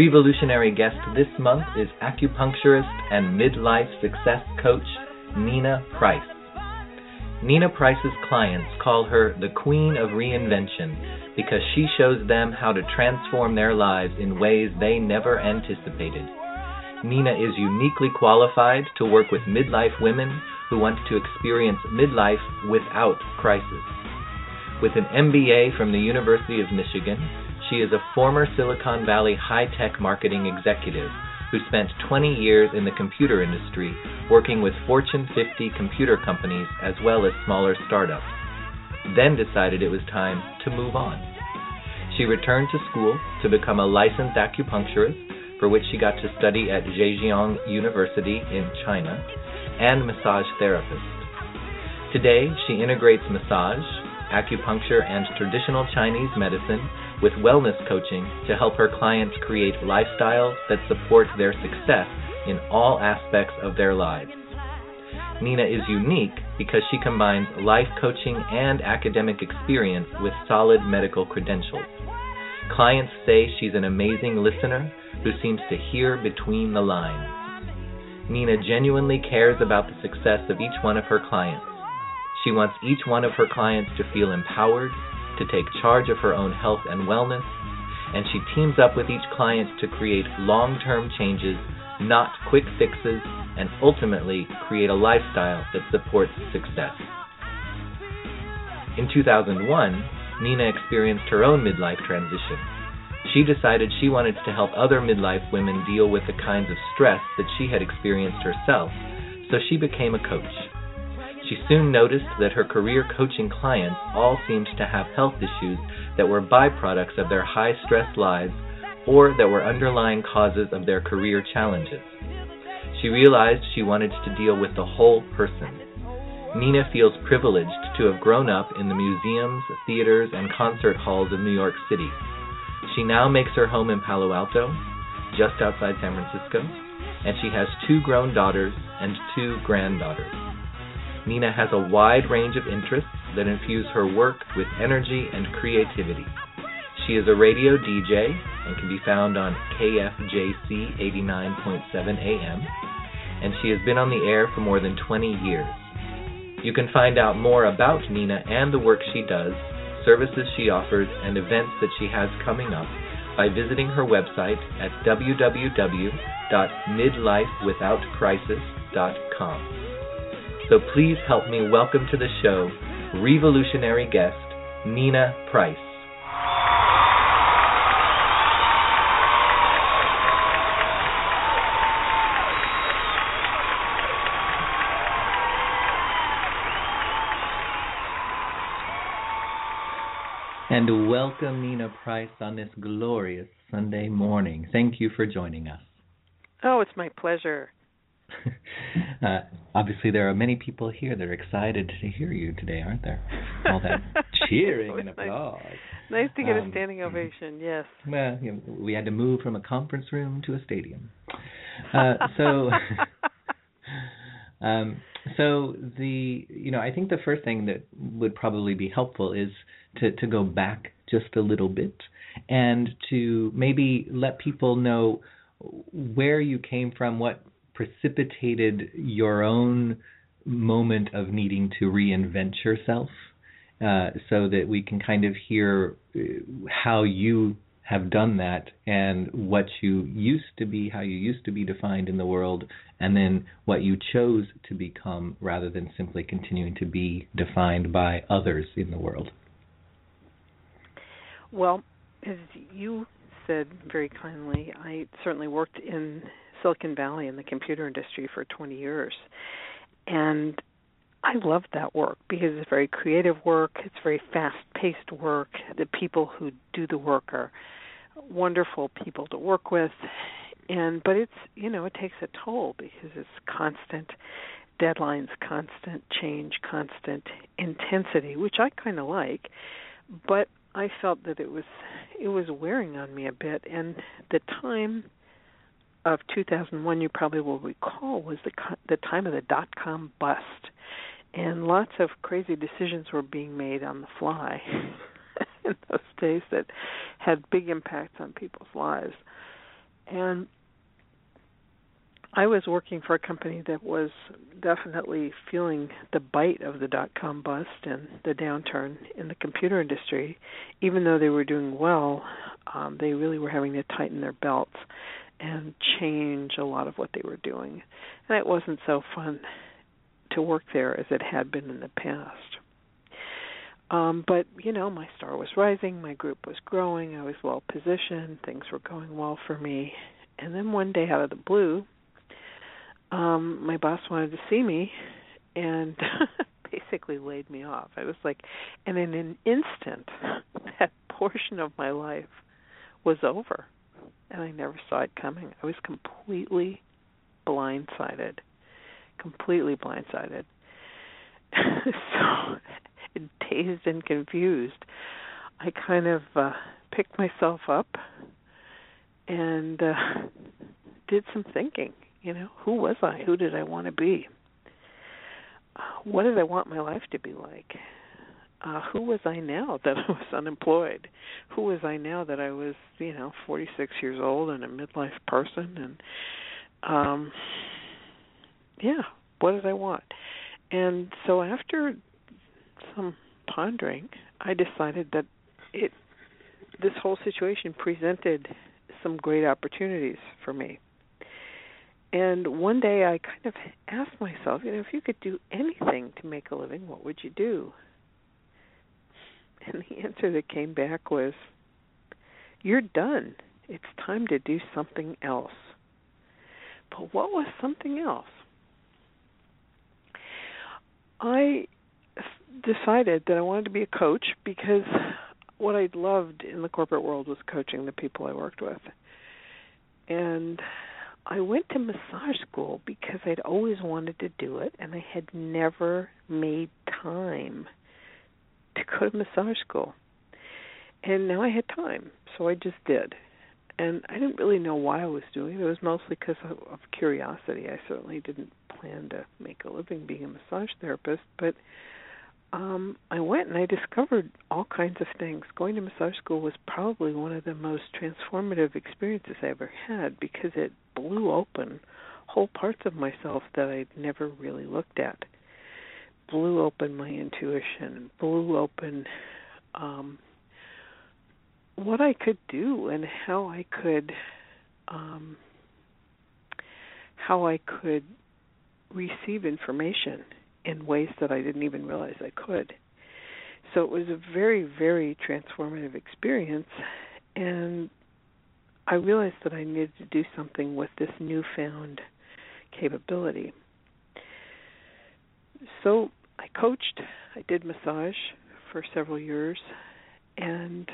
revolutionary guest this month is acupuncturist and midlife success coach Nina Price. Nina Price's clients call her the Queen of Reinvention because she shows them how to transform their lives in ways they never anticipated. Nina is uniquely qualified to work with midlife women who want to experience midlife without crisis. With an MBA from the University of Michigan, she is a former Silicon Valley high tech marketing executive who spent 20 years in the computer industry working with Fortune 50 computer companies as well as smaller startups. Then decided it was time to move on. She returned to school to become a licensed acupuncturist, for which she got to study at Zhejiang University in China, and massage therapist. Today, she integrates massage, acupuncture, and traditional Chinese medicine with wellness coaching to help her clients create lifestyles that support their success in all aspects of their lives. Nina is unique because she combines life coaching and academic experience with solid medical credentials. Clients say she's an amazing listener who seems to hear between the lines. Nina genuinely cares about the success of each one of her clients. She wants each one of her clients to feel empowered, to take charge of her own health and wellness, and she teams up with each client to create long term changes, not quick fixes, and ultimately create a lifestyle that supports success. In 2001, Nina experienced her own midlife transition. She decided she wanted to help other midlife women deal with the kinds of stress that she had experienced herself, so she became a coach. She soon noticed that her career coaching clients all seemed to have health issues that were byproducts of their high stress lives or that were underlying causes of their career challenges. She realized she wanted to deal with the whole person. Nina feels privileged to have grown up in the museums, theaters, and concert halls of New York City. She now makes her home in Palo Alto, just outside San Francisco, and she has two grown daughters and two granddaughters. Nina has a wide range of interests that infuse her work with energy and creativity. She is a radio DJ and can be found on KFJC 89.7 AM, and she has been on the air for more than 20 years. You can find out more about Nina and the work she does, services she offers, and events that she has coming up by visiting her website at www.midlifewithoutcrisis.com. So please help me welcome to the show revolutionary guest Nina Price. And welcome, Nina Price, on this glorious Sunday morning. Thank you for joining us. Oh, it's my pleasure. [laughs] uh, obviously, there are many people here that are excited to hear you today, aren't there? All that [laughs] cheering and applause. Nice. nice to get um, a standing ovation. Yes. Well, you know, we had to move from a conference room to a stadium. Uh, so. [laughs] um, so the you know I think the first thing that would probably be helpful is to, to go back just a little bit and to maybe let people know where you came from, what precipitated your own moment of needing to reinvent yourself, uh, so that we can kind of hear uh, how you have done that and what you used to be, how you used to be defined in the world, and then what you chose to become rather than simply continuing to be defined by others in the world. Well, as you said very kindly, I certainly worked in Silicon Valley in the computer industry for 20 years. And I loved that work because it's very creative work, it's very fast paced work. The people who do the work are wonderful people to work with. And but it's you know, it takes a toll because it's constant deadlines, constant change, constant intensity, which I kinda like. But I felt that it was it was wearing on me a bit, and the time of 2001, you probably will recall, was the the time of the dot com bust, and lots of crazy decisions were being made on the fly [laughs] in those days that had big impacts on people's lives, and I was working for a company that was definitely feeling the bite of the dot com bust and the downturn in the computer industry. Even though they were doing well, um, they really were having to tighten their belts and change a lot of what they were doing. And it wasn't so fun to work there as it had been in the past. Um, but you know, my star was rising, my group was growing, I was well positioned, things were going well for me. And then one day out of the blue, um my boss wanted to see me and [laughs] basically laid me off. I was like and in an instant [laughs] that portion of my life was over and I never saw it coming. I was completely blindsided. Completely blindsided. [laughs] so dazed and confused. I kind of uh picked myself up and uh did some thinking you know, who was I? Who did I want to be? What did I want my life to be like? Uh, who was I now that [laughs] I was unemployed? Who was I now that I was, you know, 46 years old and a midlife person? And um, yeah, what did I want? And so after some pondering, I decided that it this whole situation presented some great opportunities for me and one day I kind of asked myself, you know, if you could do anything to make a living, what would you do? [laughs] And the answer that came back was, you're done. It's time to do something else. But what was something else? I decided that I wanted to be a coach because what I loved in the corporate world was coaching the people I worked with. And I went to massage school because I'd always wanted to do it and I had never made time to go to massage school. And now I had time, so I just did. And I didn't really know why I was doing it. It was mostly because of, of curiosity. I certainly didn't plan to make a living being a massage therapist, but um I went and I discovered all kinds of things. Going to massage school was probably one of the most transformative experiences I ever had because it blew open whole parts of myself that I'd never really looked at. Blew open my intuition, blew open um what I could do and how I could um how I could receive information in ways that I didn't even realize I could. So it was a very, very transformative experience, and I realized that I needed to do something with this newfound capability. So I coached, I did massage for several years, and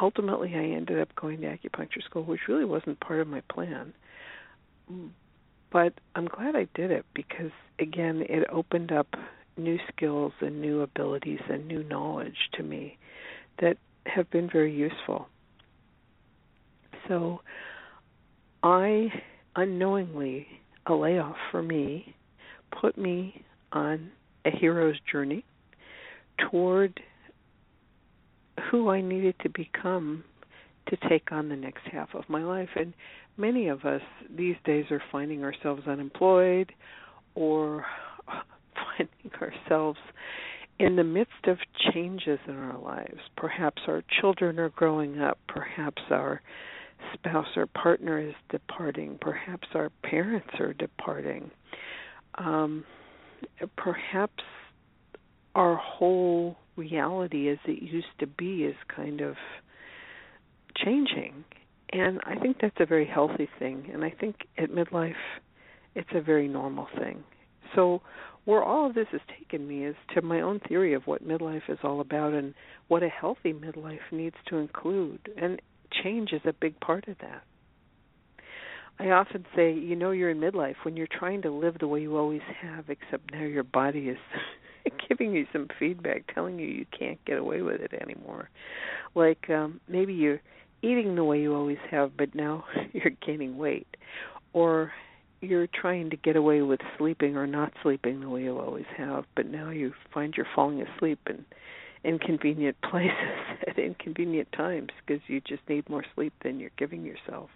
ultimately I ended up going to acupuncture school, which really wasn't part of my plan but I'm glad I did it because again, it opened up new skills and new abilities and new knowledge to me that have been very useful. So I unknowingly a layoff for me put me on a hero's journey toward who I needed to become to take on the next half of my life and many of us these days are finding ourselves unemployed or [laughs] finding ourselves in the midst of changes in our lives. Perhaps our children are growing up, perhaps our spouse or partner is departing, perhaps our parents are departing. Um, perhaps our whole reality as it used to be is kind of changing and I think that's a very healthy thing. And I think at midlife, it's a very normal thing. So, where all of this has taken me is to my own theory of what midlife is all about and what a healthy midlife needs to include. And change is a big part of that. I often say, you know, you're in midlife when you're trying to live the way you always have, except now your body is [laughs] giving you some feedback telling you you can't get away with it anymore. Like um maybe you're eating the way you always have, but now [laughs] you're gaining weight, or you're trying to get away with sleeping or not sleeping the way you always have, but now you find you're falling asleep in inconvenient [laughs] places at inconvenient times because you just need more sleep than you're giving yourself.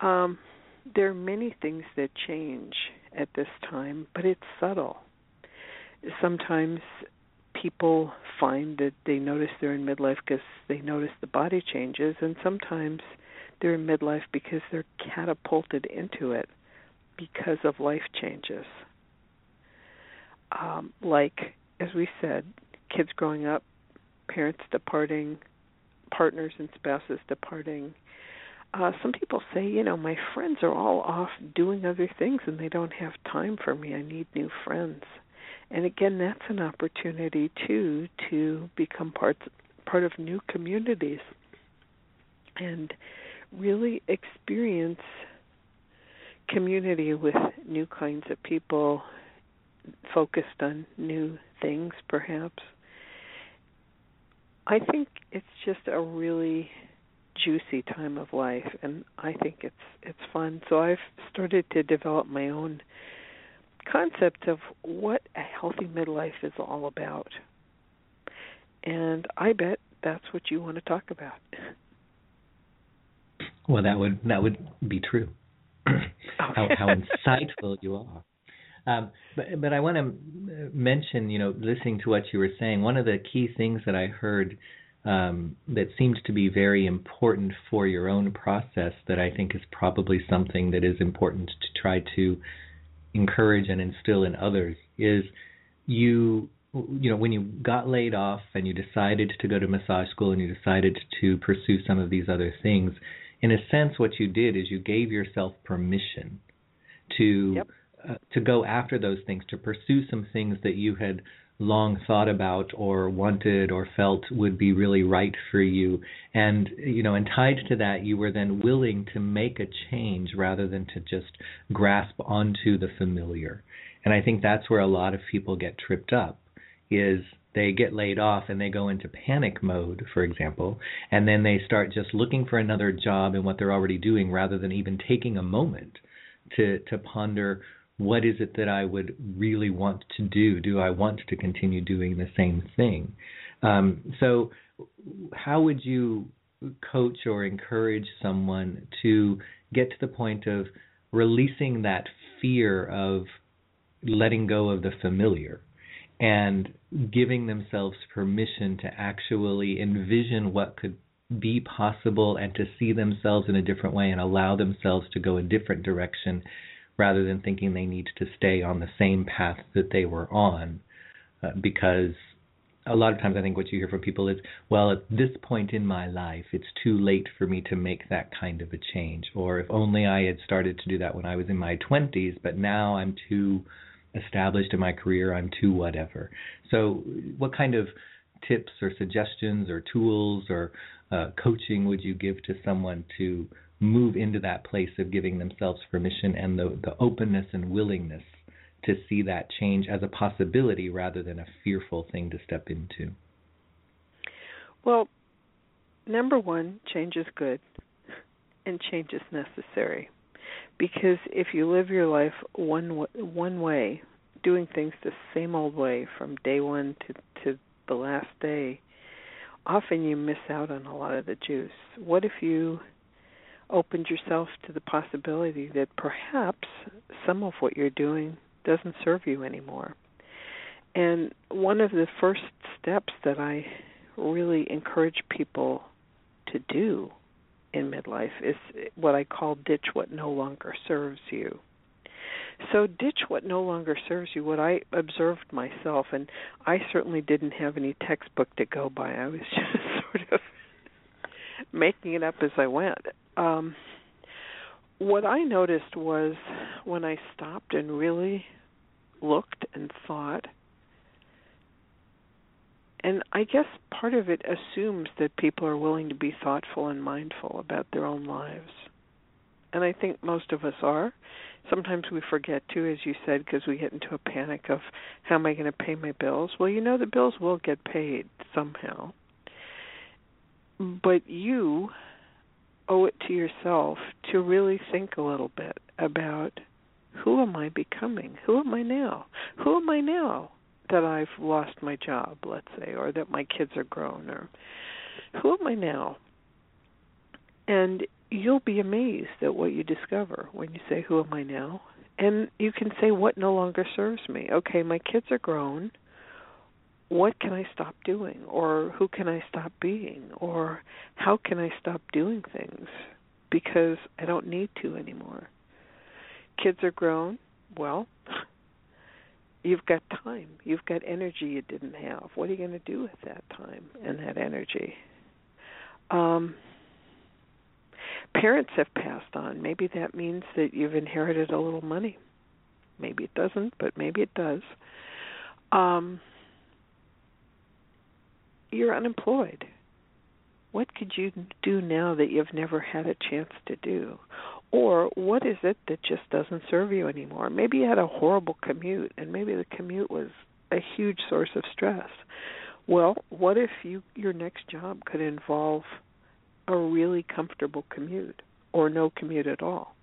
Um, there are many things that change at this time, but it's subtle. Sometimes people find that they notice they're in midlife because they notice the body changes, and sometimes they're in midlife because they're catapulted into it because of life changes. Um, like, as we said, kids growing up, parents departing, partners and spouses departing. Uh, some people say, you know, my friends are all off doing other things and they don't have time for me. I need new friends. And again, that's an opportunity too to become part part of new communities and really experience community with new kinds of people focused on new things perhaps i think it's just a really juicy time of life and i think it's it's fun so i've started to develop my own concept of what a healthy midlife is all about. And I bet that's what you want to talk about. Well, that would that would be true. [laughs] how, how insightful you are. Um, but but I want to mention, you know, listening to what you were saying, one of the key things that I heard um, that seems to be very important for your own process that I think is probably something that is important to try to encourage and instill in others is you you know when you got laid off and you decided to go to massage school and you decided to pursue some of these other things in a sense what you did is you gave yourself permission to yep. uh, to go after those things, to pursue some things that you had long thought about or wanted or felt would be really right for you. And you know and tied to that you were then willing to make a change rather than to just grasp onto the familiar. And i think that's where a lot of people get tripped up is they get laid off and they go into panic mode for example and then they start just looking for another job in what they're already doing rather than even taking a moment to to ponder what is it that I would really want to do? Do I want to continue doing the same thing? Um, so, how would you coach or encourage someone to get to the point of releasing that fear of letting go of the familiar and giving themselves permission to actually envision what could be possible and to see themselves in a different way and allow themselves to go a different direction rather than thinking they need to stay on the same path that they were on. Uh, because a lot of times I think what you hear from people is, well, at this point in my life, it's too late for me to make that kind of a change. Or if only I had started to do that when I was in my 20s, but now I'm too established in my career, I'm too whatever. So, what kind of tips or suggestions or tools or uh, coaching would you give to someone to move into that place of giving themselves permission and the, the openness and willingness to see that change as a possibility rather than a fearful thing to step into? Well, number one, change is good and change is necessary. Because if you live your life one one way, doing things the same old way from day one to to the last day, often you miss out on a lot of the juice. What if you opened yourself to the possibility that perhaps some of what you're doing doesn't serve you anymore. And one of the first steps that I really encourage people to do in midlife is what I call ditch what no longer serves you. So ditch what no longer serves you. What I observed myself, and I certainly didn't have any textbook to go by. I was [laughs] just sort of making it up as I went um, what I noticed was when I stopped and really looked and thought, and I guess part of it assumes that people are willing to be thoughtful and mindful about their own lives. And I think most of us are. Sometimes we forget to, as you said, because we get into a panic of how am I going to pay my bills? Well, you know the bills will get paid somehow. But you owe it to yourself to really think a little bit about who am I becoming? Who am I now? Who am I now that I've lost my job, let's say, or that my kids are grown, or who am I now? And you'll be amazed at what you discover when you say, Who am I now? And you can say, What no longer serves me? Okay, my kids are grown what can I stop doing? Or who can I stop being? Or how can I stop doing things because I don't need to anymore? Kids are grown. Well, [laughs] you've got time. You've got energy you didn't have. What are you going to do with that time and that energy? Um, parents have passed on. Maybe that means that you've inherited a little money. Maybe it doesn't, but maybe it does. Um, you're unemployed. What could you do now that you've never had a chance to do? Or what is it that just doesn't serve you anymore? Maybe you had a horrible commute and maybe the commute was a huge source of stress. Well, what if you your next job could involve a really comfortable commute or no commute at all?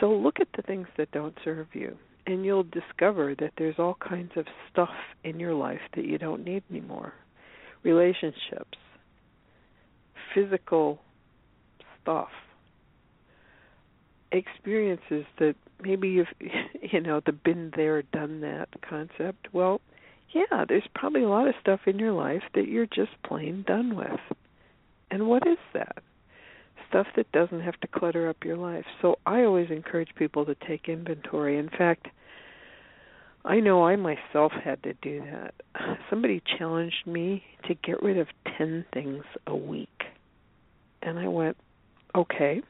So look at the things that don't serve you and you'll discover that there's all kinds of stuff in your life that you don't need anymore. Relationships physical stuff experiences that maybe you've [laughs] you know the been there done that concept. Well yeah there's probably a lot of stuff in your life that you're just plain done with. And what is that stuff that doesn't have to clutter up your life. So I always encourage people to take inventory. In fact, I know I myself had to do that. [sighs] Somebody challenged me to get rid of 10 things a week. And I went, okay.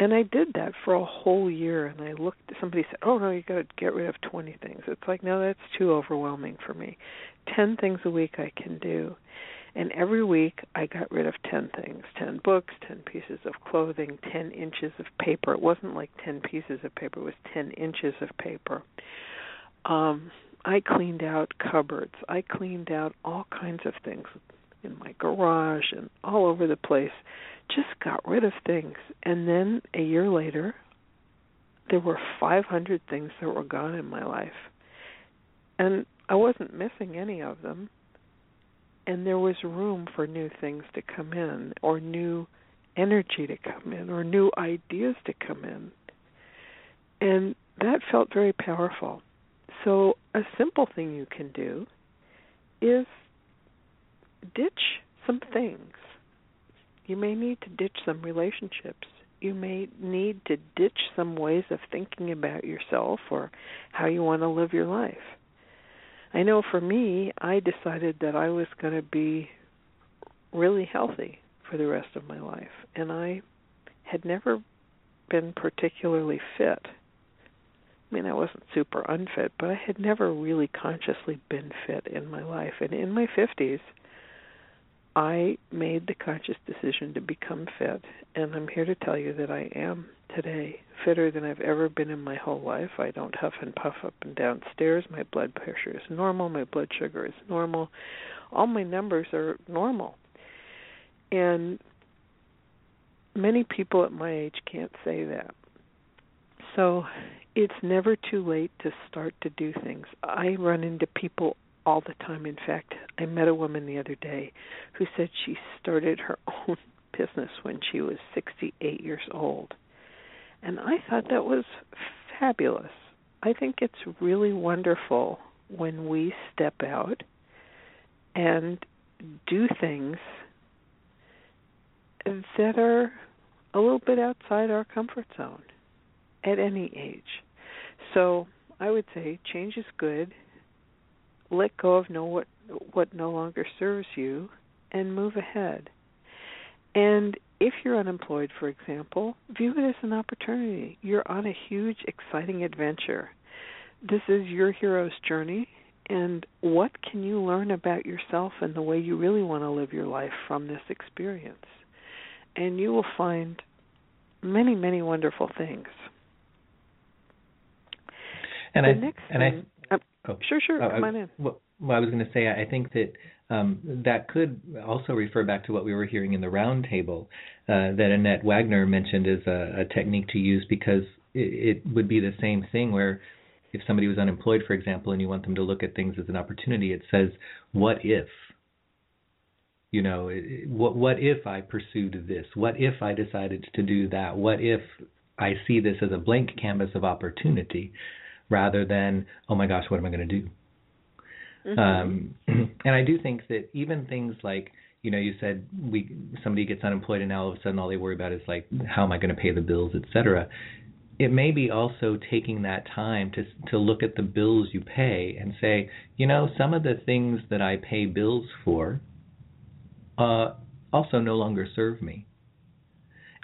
and I did that for a whole year. And I looked. Somebody said, "Oh no, you got to get rid of 20 things." It's like, no, that's too overwhelming for me. 10 things a week I can do. And every week I got rid of 10 things 10 books, 10 pieces of clothing, 10 inches of paper. It wasn't like 10 pieces of paper, it was 10 inches of paper. Um, I cleaned out cupboards. I cleaned out all kinds of things in my garage and all over the place. Just got rid of things. And then a year later, there were 500 things that were gone in my life. And I wasn't missing any of them. And there was room for new things to come in, or new energy to come in, or new ideas to come in. And that felt very powerful. So, a simple thing you can do is ditch some things. You may need to ditch some relationships. You may need to ditch some ways of thinking about yourself or how you want to live your life. I know for me, I decided that I was going to be really healthy for the rest of my life, and I had never been particularly fit. I mean, I wasn't super unfit, but I had never really consciously been fit in my life. And in my 50s, I made the conscious decision to become fit, and I'm here to tell you that I am today fitter than I've ever been in my whole life. I don't huff and puff up and down stairs. My blood pressure is normal. My blood sugar is normal. All my numbers are normal. And many people at my age can't say that. So it's never too late to start to do things. I run into people all the time. In fact, I met a woman the other day who said she started her [laughs] own business when she was 68 years old. And I thought that was fabulous. I think it's really wonderful when we step out and do things that are a little bit outside our comfort zone at any age. So I would say change is good. Let go of know what what no longer serves you and move ahead. And if you're unemployed, for example, view it as an opportunity. You're on a huge, exciting adventure. This is your hero's journey, and what can you learn about yourself and the way you really want to live your life from this experience? And you will find many, many wonderful things. And the I next and thing, I oh, sure, sure, oh, come I, on in. Well, well, I was going to say I think that um, that could also refer back to what we were hearing in the roundtable uh, that Annette Wagner mentioned as a, a technique to use because it, it would be the same thing where if somebody was unemployed, for example, and you want them to look at things as an opportunity, it says, "What if?" You know, it- what what if I pursued this? What if I decided to do that? What if I see this as a blank canvas of opportunity, rather than, "Oh my gosh, what am I going to do?" Mhm. Um, [clears throat] and I do think that even things like you know you said we somebody gets unemployed and now all of a sudden all they worry about is like how am I going to pay the bills, et cetera. It may be also taking that time to to look at the bills you pay and say, you know, some of the things that I pay bills for uh, also no longer serve me.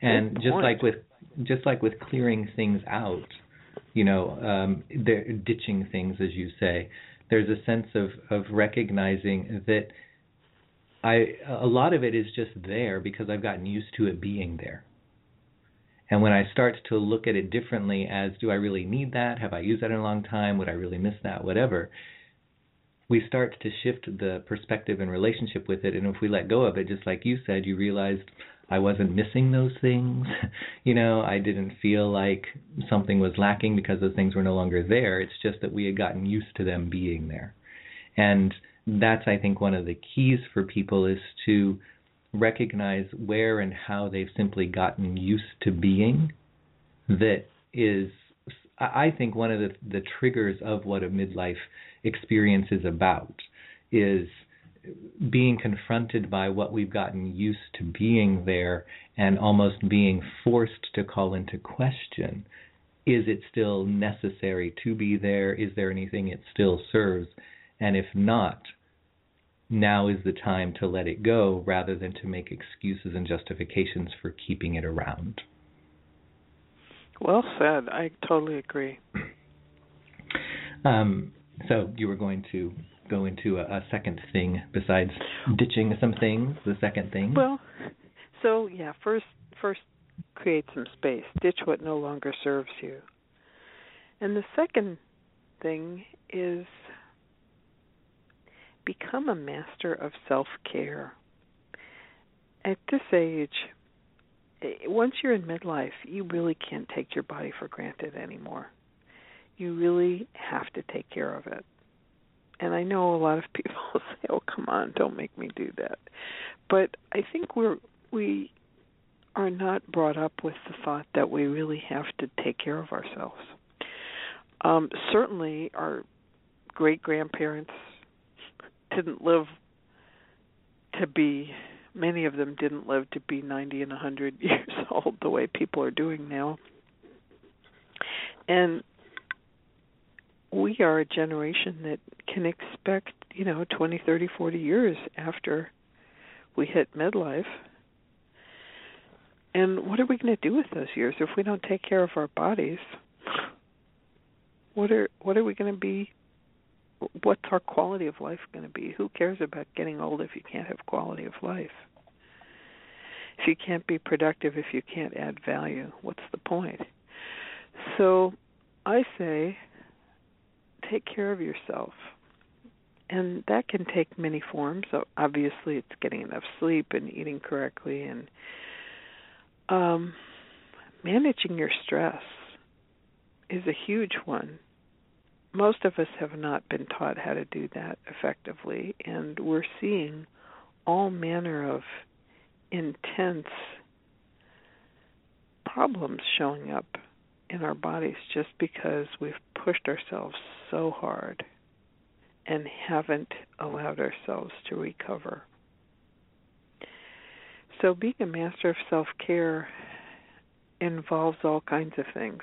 And Good just point. like with just like with clearing things out, you know, um, they're ditching things, as you say. There's a sense of of recognizing that I a lot of it is just there because I've gotten used to it being there. And when I start to look at it differently as do I really need that? Have I used that in a long time? Would I really miss that? Whatever. We start to shift the perspective and relationship with it. And if we let go of it, just like you said, you realized I wasn't missing those things. [laughs] you know, I didn't feel like something was lacking because those things were no longer there. It's just that we had gotten used to them being there. And that's, I think, one of the keys for people is to recognize where and how they've simply gotten used to being that is I think one of the the triggers of what a midlife experience is about is being confronted by what we've gotten used to being there and almost being forced to call into question is it still necessary to be there is there anything it still serves and if not now is the time to let it go rather than to make excuses and justifications for keeping it around Well said. I totally agree. [clears throat] Um, so you were going to go into a, a, second thing besides ditching some things. The second thing. Well, so yeah, first first create some space. Ditch what no longer serves you. And the second thing is become a master of self care. At this age, eh, once you're in midlife, you really can't take your body for granted anymore. You really have to take care of it. And I know a lot of people [laughs] say, "Oh, come on, don't make me do that." But I think we're we are not brought up with the thought that we really have to take care of ourselves. Um, certainly, our great grandparents didn't live to be many of them didn't live to be 90 and 100 [laughs] years old the way people are doing now. And we are a generation that can expect, you know, 20, 30, 40 years after we hit midlife. And what are we going to do with those years if we don't take care of our bodies? What are what are we going to be what's our quality of life going to be? Who cares about getting old if you can't have quality of life? If you can't be productive, if you can't add value, what's the point? So I say take care of yourself. And that can take many forms. So obviously, it's getting enough sleep and eating correctly and um, managing your stress is a huge one most of us have not been taught how to do that effectively, and we're seeing all manner of intense problems showing up in our bodies just because we've pushed ourselves so hard and haven't allowed ourselves to recover. So, being a master of self care involves all kinds of things,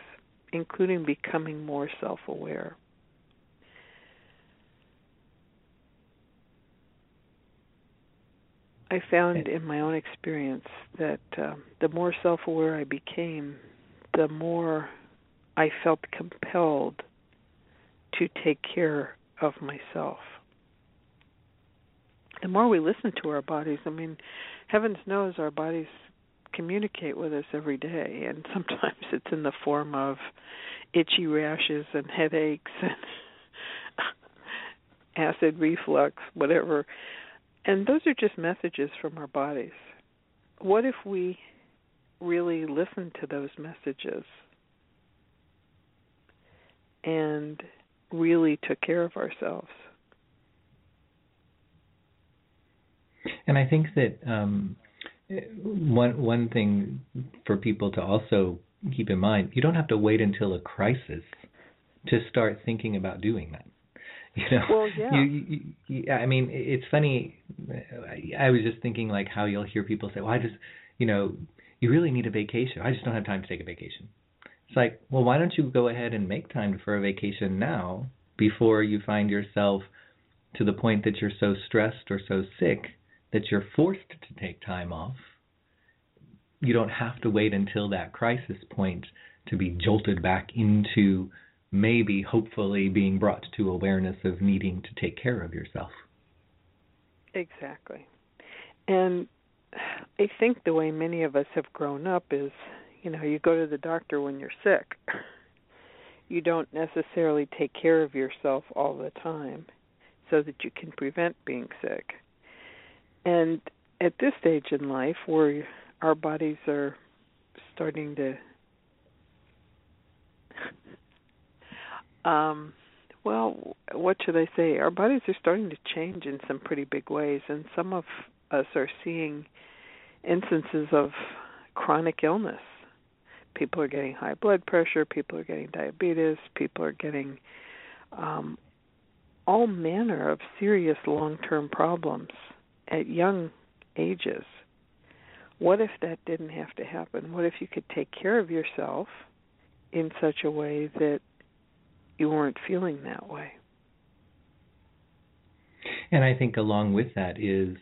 including becoming more self aware. I found in my own experience that uh, the more self aware I became, the more I felt compelled to take care of myself. The more we listen to our bodies, I mean, heavens knows our bodies communicate with us every day, and [laughs] sometimes it's in the form of itchy rashes and headaches and [laughs] acid reflux, whatever and those are just messages from our bodies. What if we really listened to those messages and really took care of ourselves? And I think that um, one one thing for people to also keep in mind, you don't have to wait until a crisis to start thinking about doing that. [laughs] You know, well, yeah. You, you, you, I mean, it's funny. I was just thinking like how you'll hear people say, "Well, I just, you know, you really need a vacation. I just don't have time to take a vacation." It's like, well, why don't you go ahead and make time for a vacation now before you find yourself to the point that you're so stressed or so sick that you're forced to take time off. You don't have to wait until that crisis point to be jolted back into maybe hopefully being brought to awareness of needing to take care of yourself. Exactly. And I think the way many of us have grown up is, you know, you go to the doctor when you're sick. [laughs] You don't necessarily take care of yourself all the time so that you can prevent being sick. And at this stage in life where our bodies are starting to [laughs] Um, well, what should I say? Our bodies are starting to change in some pretty big ways, and some of us are seeing instances of chronic illness. People are getting high blood pressure, people are getting diabetes, people are getting um, all manner of serious long term problems at young ages. What if that didn't have to happen? What if you could take care of yourself in such a way that you weren't feeling that way. And I think along with that is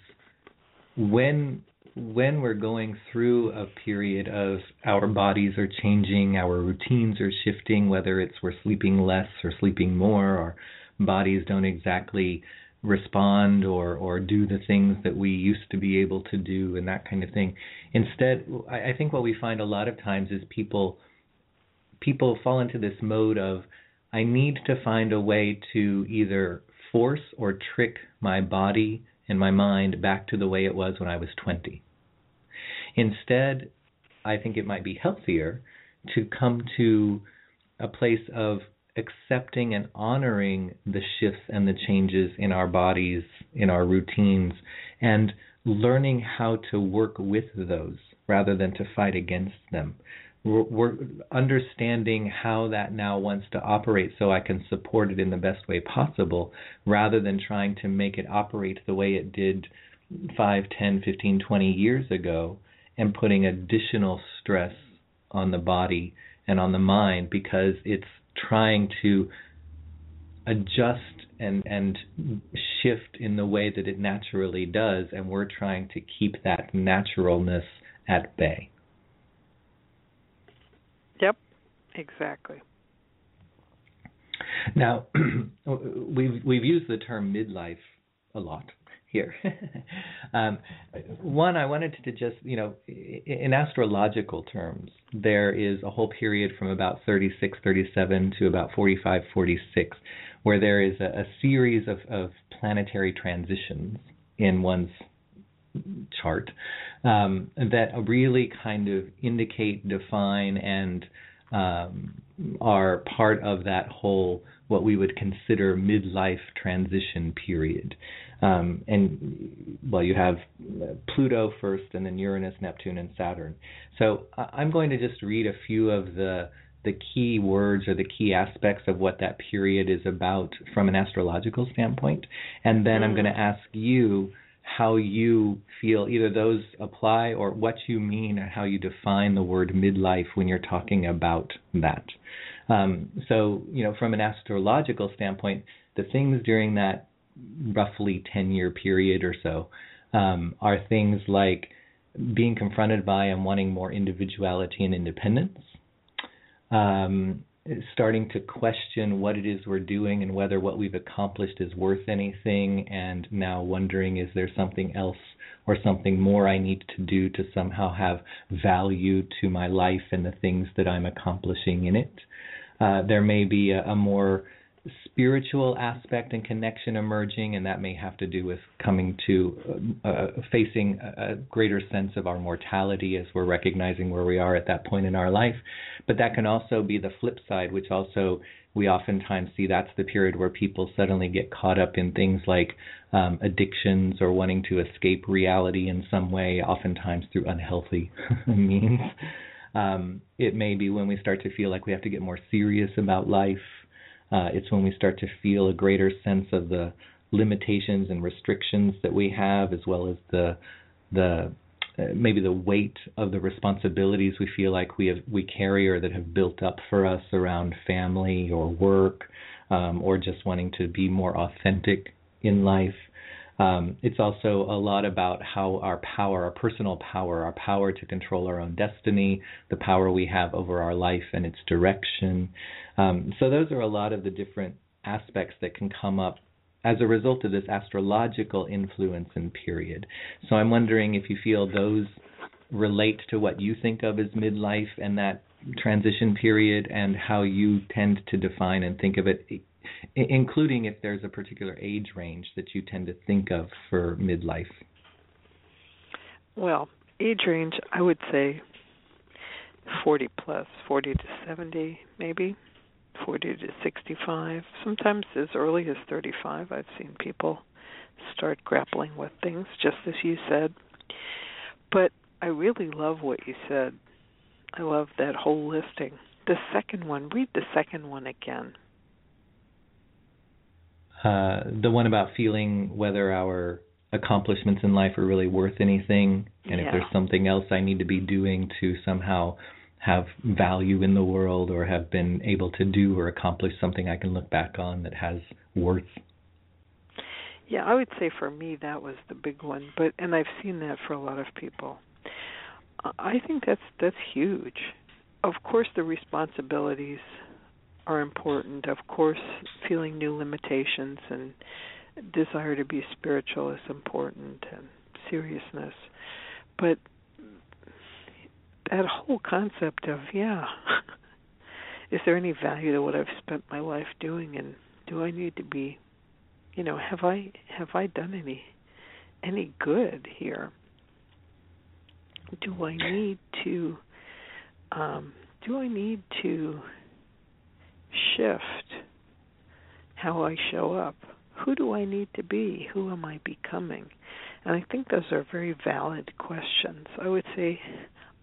when when we're going through a period of our bodies are changing, our routines are shifting, whether it's we're sleeping less or sleeping more, our bodies don't exactly respond or or do the things that we used to be able to do and that kind of thing. Instead, I, I think what we find a lot of times is people people fall into this mode of I need to find a way to either force or trick my body and my mind back to the way it was when I was 20. Instead, I think it might be healthier to come to a place of accepting and honoring the shifts and the changes in our bodies, in our routines, and learning how to work with those rather than to fight against them. We're, understanding how that now wants to operate so I can support it in the best way possible rather than trying to make it operate the way it did 5, 10, 15, 20 years ago and putting additional stress on the body and on the mind because it's trying to adjust and and shift in the way that it naturally does and we're trying to keep that naturalness at bay. Yep, exactly. Now, [clears throat] we've we've used the term midlife a lot here. [laughs] um, one, I wanted to just, you know, in astrological terms, there is a whole period from about 36, 37 to about 45, 46, where there is a, a series of, of planetary transitions in one's chart um, that really kind of indicate, define, and um, are part of that whole what we would consider midlife transition period. Um, and well, you have Pluto first, and then Uranus, Neptune, and Saturn. So I'm going to just read a few of the the key words or the key aspects of what that period is about from an astrological standpoint, and then. I'm going to ask you how you feel either those apply or what you mean or how you define the word midlife when you're talking about that. Um, so, you know, from an astrological standpoint, the things during that roughly 10 year period or so um, are things like being confronted by and wanting more individuality and independence, um, starting to question what it is we're doing and whether what we've accomplished is worth anything, and now wondering is there something else or something more I need to do to somehow have value to my life and the things that I'm accomplishing in it. Uh, there may be a, a more spiritual aspect and connection emerging, and that may have to do with coming to uh, uh, facing a, a greater sense of our mortality as we're recognizing where we are at that point in our life. But that can also be the flip side, which also we oftentimes see that's the period where people suddenly get caught up in things like um, addictions or wanting to escape reality in some way, oftentimes through unhealthy [laughs] means. Um, it may be when we start to feel like we have to get more serious about life uh, it's when we start to feel a greater sense of the limitations and restrictions that we have, as well as the the uh, maybe the weight of the responsibilities we feel like we have we carry or that have built up for us around family or work, um, or just wanting to be more authentic in life. Um, it's also a lot about how our power, our personal power, our power to control our own destiny, the power we have over our life and its direction. Um, so, those are a lot of the different aspects that can come up as a result of this astrological influence and period. So, I'm wondering if you feel those relate to what you think of as midlife and that transition period and how you tend to define and think of it including if there's a particular age range that you tend to think of for midlife? Well, age range, I would say 40 plus, 40 to 70, maybe 40 to 65. Sometimes as early as 35, I've seen people start grappling with things, just as you said. But I really love what you said. I love that whole listing. The second one, read the second one again uh, the one about feeling whether our accomplishments in life are really worth anything, and yeah. if there's something else I need to be doing to somehow have value in the world or have been able to do or accomplish something I can look back on that has worth. yeah, I would say for me that was the big one, but and I've seen that for a lot of people. I think that's that's huge. Of course, the responsibilities are important. Of course, feeling new limitations and desire to be spiritual is important and seriousness. But that whole concept of, yeah, [laughs] is there any value to what I've spent my life doing and do I need to be you know, have I have I done any any good here? Do I need to um do I need to shift how I show up? Who do I need to be? Who am I becoming? And I think those are very valid questions. I would say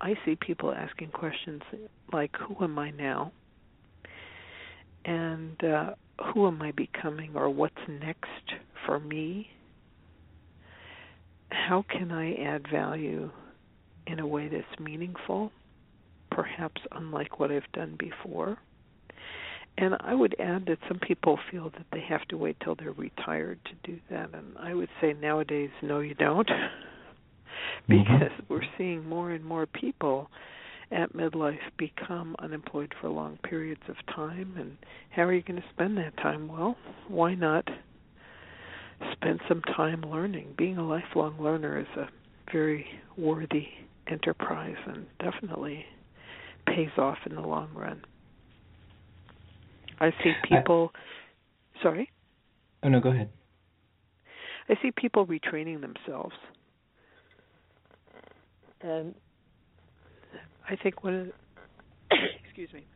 I see people asking questions like, Who am I now? And uh, who am I becoming or what's next for me? How can I add value in a way that's meaningful, perhaps unlike what I've done before? And I would add that some people feel that they have to wait till they're retired to do that. And I would say nowadays, no, you don't. [laughs] because mm-hmm. we're seeing more and more people at midlife become unemployed for long periods of time. And how are you going to spend that time? Well, why not spend some time learning? Being a lifelong learner is a very worthy enterprise and definitely pays off in the long run. I see people. I, sorry? Oh, no, go ahead. I see people retraining themselves. And I think one of the, [coughs] excuse me,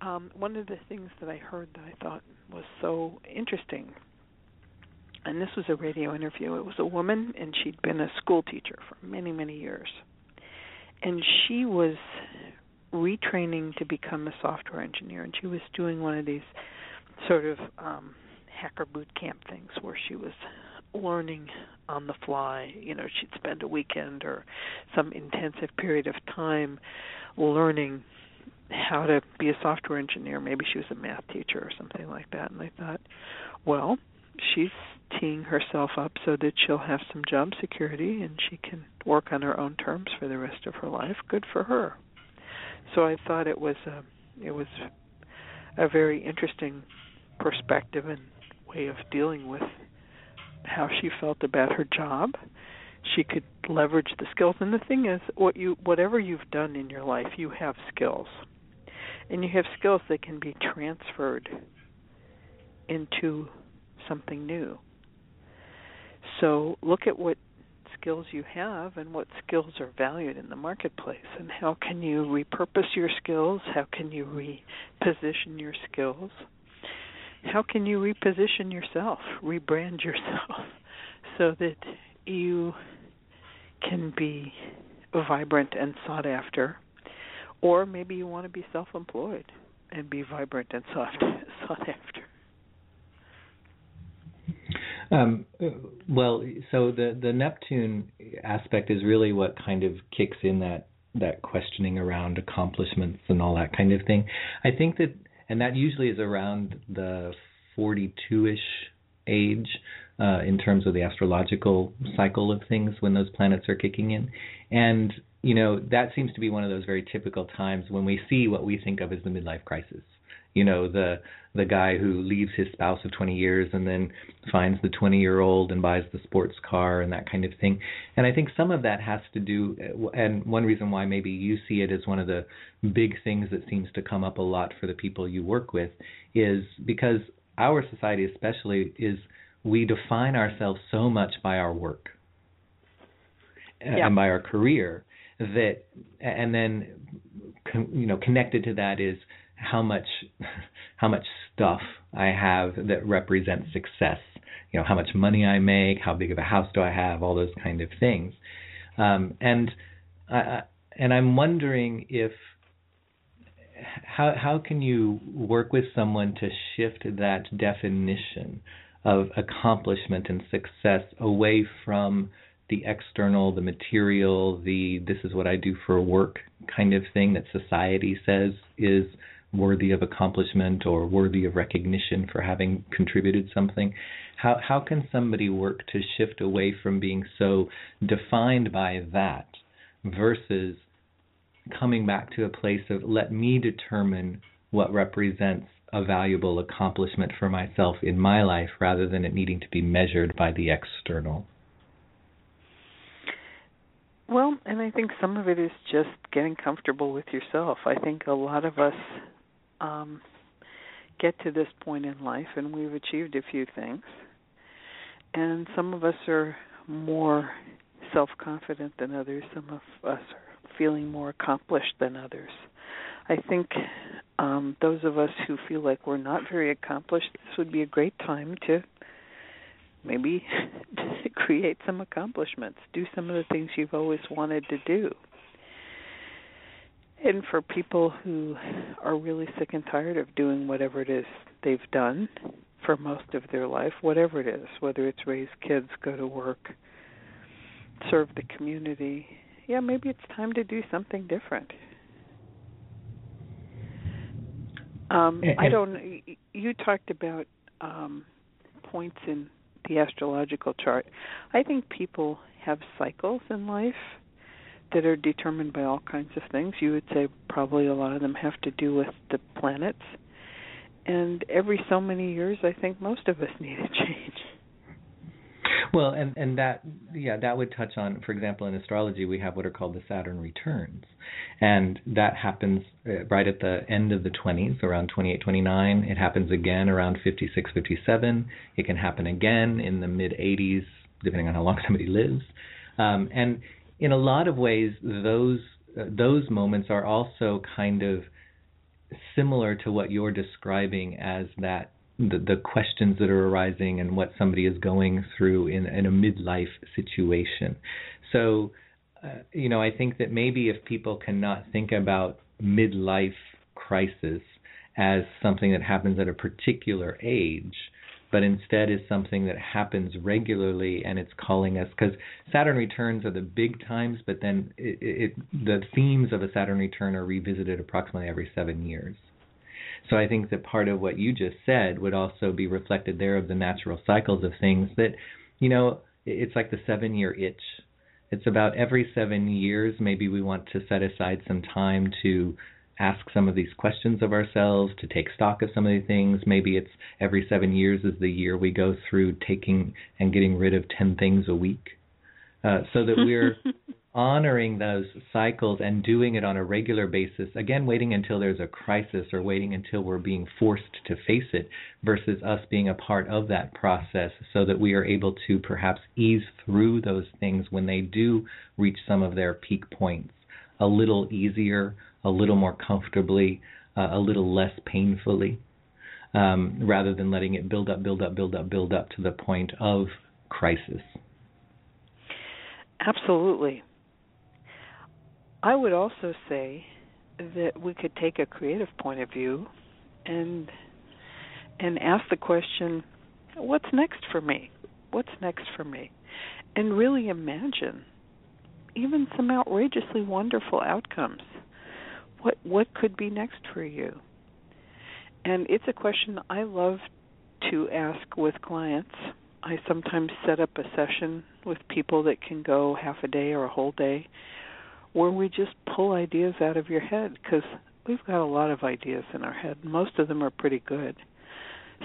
um, one of the things that I heard that I thought was so interesting, and this was a radio interview. It was a woman, and she'd been a school teacher for many, many years, and she was retraining to become a software engineer, and she was doing one of these sort of um, hacker boot camp things where she was learning on the fly. You know, she'd spend a weekend or some intensive period of time learning how to be a software engineer. Maybe she was a math teacher or something like that. And I thought, well, she's teeing herself up so that she'll have some job security and she can work on her own terms for the rest of her life. Good for her. So I thought it was a it was a very interesting perspective and way of dealing with how she felt about her job. She could leverage the skills and the thing is what you whatever you've done in your life, you have skills. And you have skills that can be transferred into something new. So look at what skills you have and what skills are valued in the marketplace and how can you repurpose your skills, how can you reposition your skills how can you reposition yourself, rebrand yourself, [laughs] so that you can be vibrant and sought after? Or maybe you want to be self employed and be vibrant and sought, [laughs] sought after. Um, well, so the the Neptune aspect is really what kind of kicks in that that questioning around accomplishments and all that kind of thing. I think that and that usually is around the 42ish age uh, in terms of the astrological cycle of things when those planets are kicking in, and you know that seems to be one of those very typical times when we see what we think of as the midlife crisis. You know the the guy who leaves his spouse of 20 years and then finds the 20 year old and buys the sports car and that kind of thing. And I think some of that has to do, uh, and one reason why maybe you see it as one of the big things that seems to come up a lot for the people you work with is because our society, especially, is we define ourselves so much by our work uh, yeah. and by our career that, and then you know, connected to that is how much [laughs] how much stuff I have that represents success. You know, how much money I make, how big of a house do I have, all those kind of things. Um, and I, and I'm wondering if how how can you work with someone to shift that definition of accomplishment and success away from the external, the material, the this is what I do for work kind of thing that society says is worthy of accomplishment or worthy of recognition for having contributed something. How how can somebody work to shift away from being so defined by that versus coming back to a place of let me determine what represents a valuable accomplishment for myself in my life rather than it needing to be measured by the external. Well, and I think some of it is just getting comfortable with yourself. I think a lot of us um get to this point in life and we've achieved a few things. And some of us are more self-confident than others. Some of us are feeling more accomplished than others. I think um, those of us who feel like we're not very accomplished, this would be a great time to maybe [laughs] create some accomplishments, do some of the things you've always wanted to do. And for people who are really sick and tired of doing whatever it is they've done for most of their life, whatever it is, whether it's raise kids, go to work, serve the community, yeah, maybe it's time to do something different. Um, I don't. You talked about um, points in the astrological chart. I think people have cycles in life that are determined by all kinds of things. You would say probably a lot of them have to do with the planets. And every so many years, I think most of us [laughs] need a change. Well, and and that yeah, that would touch on, for example, in astrology, we have what are called the Saturn returns, and that happens uh, right at the end of the 20s, around 28, 29. It happens again around 56, 57. It can happen again in the mid 80s, depending on how long [laughs] somebody lives. Um, and in a lot of ways, those uh, those moments are also kind of similar to what you're describing as that the, the questions that are arising and what somebody is going through in, in a midlife situation. So, uh, you know, I think that maybe if people cannot think about midlife crisis as something that happens at a particular age, but instead is something that happens regularly and it's calling us because Saturn returns are the big times, but then it, it, the themes of a Saturn return are revisited approximately every seven years. So I think that part of what you just said would also be reflected there of the natural cycles of things that, you know, it's like the seven year itch. It's about every seven years, maybe we want to set aside some time to ask some of these questions of ourselves, to take stock of some of these things. Maybe it's every seven years is the year we go through taking and getting rid of 10 things a week. Uh, so that we're [laughs] honoring those cycles and doing it on a regular basis, again, waiting until there's a crisis or waiting until we're being forced to face it, versus us being a part of that process so that we are able to perhaps ease through those things when they do reach some of their peak points a little easier, a little more comfortably, uh, a little less painfully, um, rather than letting it build up, build up, build up, build up to the point of crisis. Absolutely. I would also say that we could take a creative point of view and and ask the question, what's next for me? What's next for me? And really imagine even some outrageously wonderful outcomes. What what could be next for you? And it's a question I love to ask with clients. I sometimes set up a session with people that can go half a day or a whole day where we just pull ideas out of your head because we've got a lot of ideas in our head. Most of them are pretty good.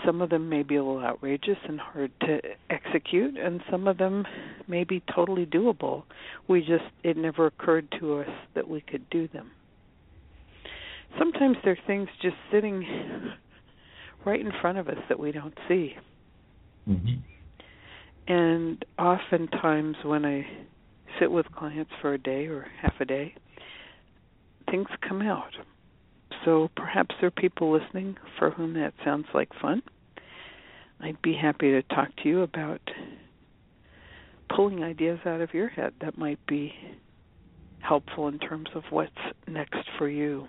Some of them may be a little outrageous and hard to execute, and some of them may be totally doable. We just, it never occurred to us that we could do them. Sometimes there are things just sitting right in front of us that we don't see. Mm-hmm. And oftentimes, when I sit with clients for a day or half a day, things come out. So perhaps there are people listening for whom that sounds like fun. I'd be happy to talk to you about pulling ideas out of your head that might be helpful in terms of what's next for you.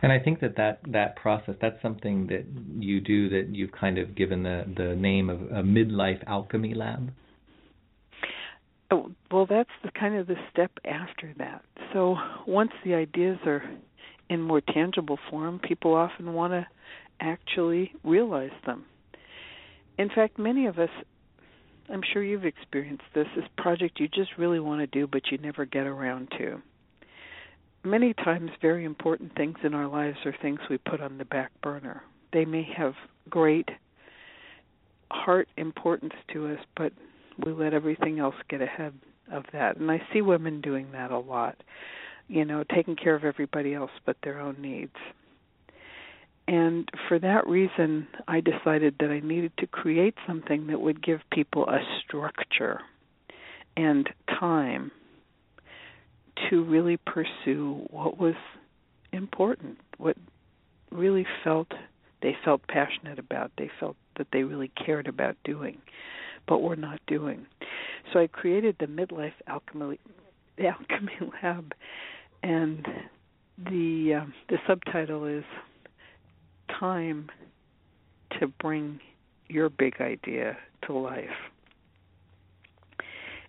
And I think that, that that process that's something that you do that you've kind of given the the name of a midlife alchemy lab. Oh, well, that's the kind of the step after that. So once the ideas are in more tangible form, people often want to actually realize them. in fact, many of us, I'm sure you've experienced this, this project you just really want to do, but you never get around to. Many times, very important things in our lives are things we put on the back burner. They may have great heart importance to us, but we let everything else get ahead of that. And I see women doing that a lot, you know, taking care of everybody else but their own needs. And for that reason, I decided that I needed to create something that would give people a structure and time to really pursue what was important, what really felt they felt passionate about, they felt that they really cared about doing, but were not doing. So I created the midlife alchemy, alchemy lab, and the uh, the subtitle is time to bring your big idea to life.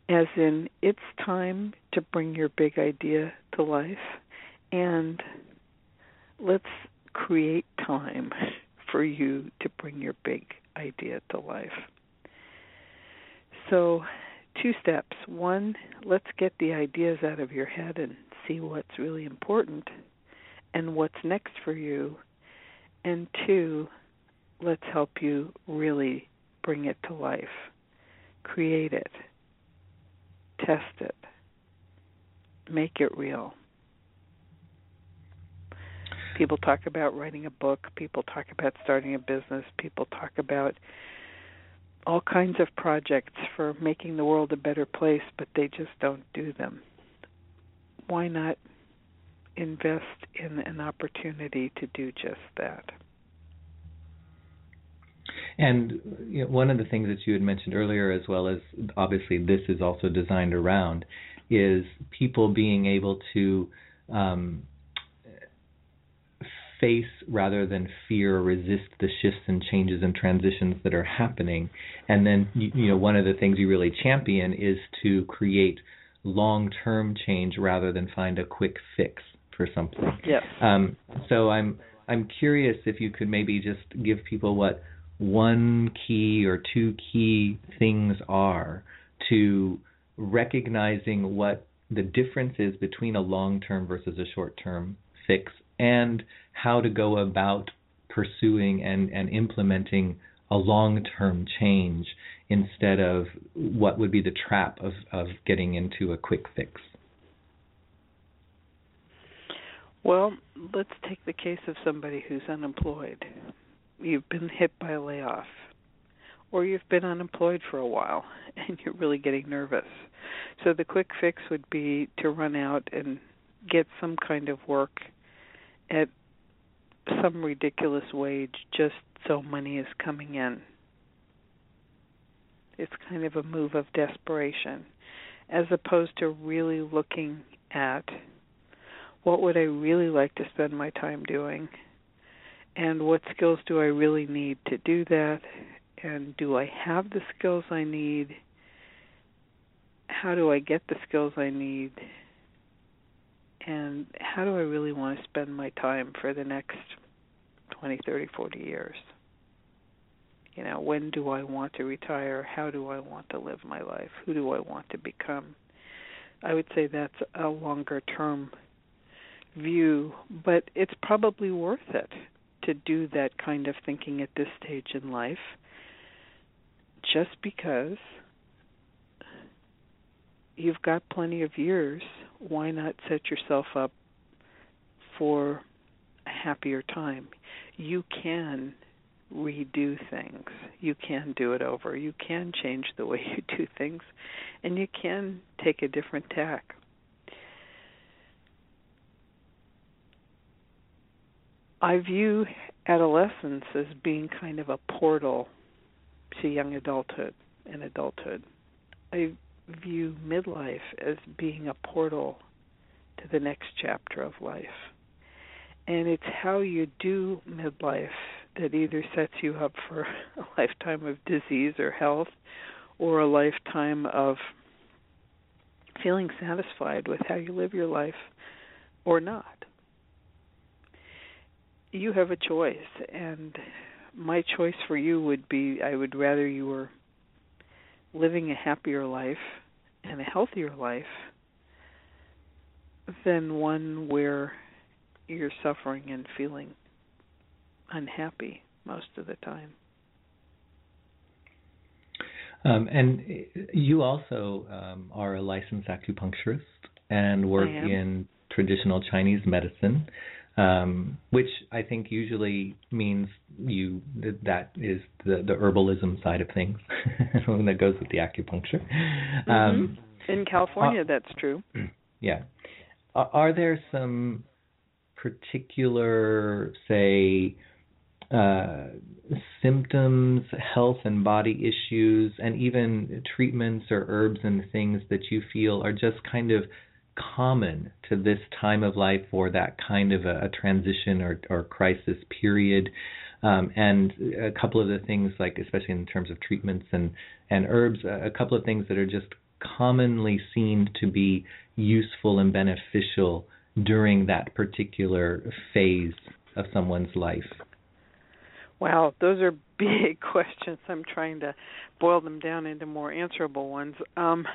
As in, it's time to bring your big idea to life, and let's create time for you to bring your big idea to life. So, two steps. One, let's get the ideas out of your head and see what's really important and what's next for you and two, let's help you really bring it to life. Create it. Test it. Make it real. People talk about writing a book, people talk about starting a business, people talk about all kinds of projects for making the world a better place, but they just don't do them. Why not invest in an opportunity to do just that. And you know, one of the things that you had mentioned earlier, as well as obviously this is also designed around, is people being able to um, face rather than fear or resist the shifts and changes and transitions that are happening. And then, you, you know, one of the things you really champion is to create long-term change rather than find a quick fix for something. Yes. Um, so I'm I'm curious if you could maybe just give people what one key or two key things are to recognizing what the difference is between a long-term versus a short-term fix and how to go about pursuing and, and implementing a long-term change instead of what would be the trap of, of getting into a quick fix. Well, let's take the case of somebody who's unemployed. You've been hit by a layoff, or you've been unemployed for a while [laughs] and you're really getting nervous. So the quick fix would be to run out and get some kind of work at some ridiculous wage just so money is coming in. It's kind of a move of desperation as opposed to really looking at what would I really like to spend my time doing? And what skills do I really need to do that? And do I have the skills I need? How do I get the skills I need? And how do I really want to spend my time for the next 20, 30, 40 years? You know, when do I want to retire? How do I want to live my life? Who do I want to become? I would say that's a longer term view, but it's probably worth it to do that kind of thinking at this stage in life just because you've got plenty of years why not set yourself up for a happier time? You can redo things. You can do it over. You can change the way [laughs] you do things and you can take a different tack. I view adolescence as being kind of a portal to young adulthood and adulthood. I view midlife as being a portal to the next chapter of life. And it's how you do midlife that either sets you up for [laughs] a lifetime of disease or health or a lifetime of feeling satisfied with how you live your life or not you have a choice and my choice for you would be I would rather you were living a happier life and a healthier life than one where you're suffering and feeling unhappy most of the time. Um, and you also um, are a licensed acupuncturist and work in traditional Chinese medicine, um, which I think usually means you that is the the herbalism side of things [laughs] that goes with the acupuncture. Mm-hmm. in California, uh, that's true. [clears throat] Yeah. Are there some particular, say, uh, symptoms, health and body issues, and even treatments or herbs and things that you feel are just kind of common to this time of life or that kind of a, a transition or, or crisis period. Um, and a couple of the things, like especially in terms of treatments and, and herbs, a couple of things that are just commonly seen to be useful and beneficial during that particular phase of someone's life. Wow, those are big [laughs] questions. I'm trying to boil them down into more answerable ones. Um,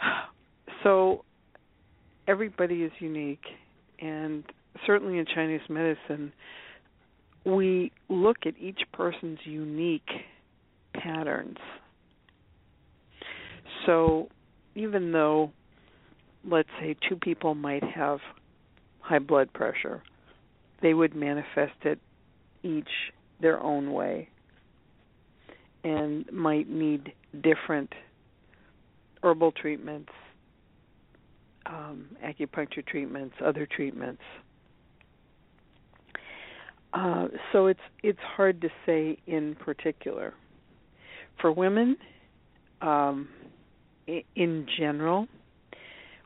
[sighs] so, everybody is unique, and certainly in Chinese medicine, we look at each person's unique patterns. So, even though, let's say, two people might have high blood pressure, they would manifest it each their own way and might need different herbal treatments, um, acupuncture treatments, other treatments. Uh, so it's it's hard to say in particular. For women, um, in general,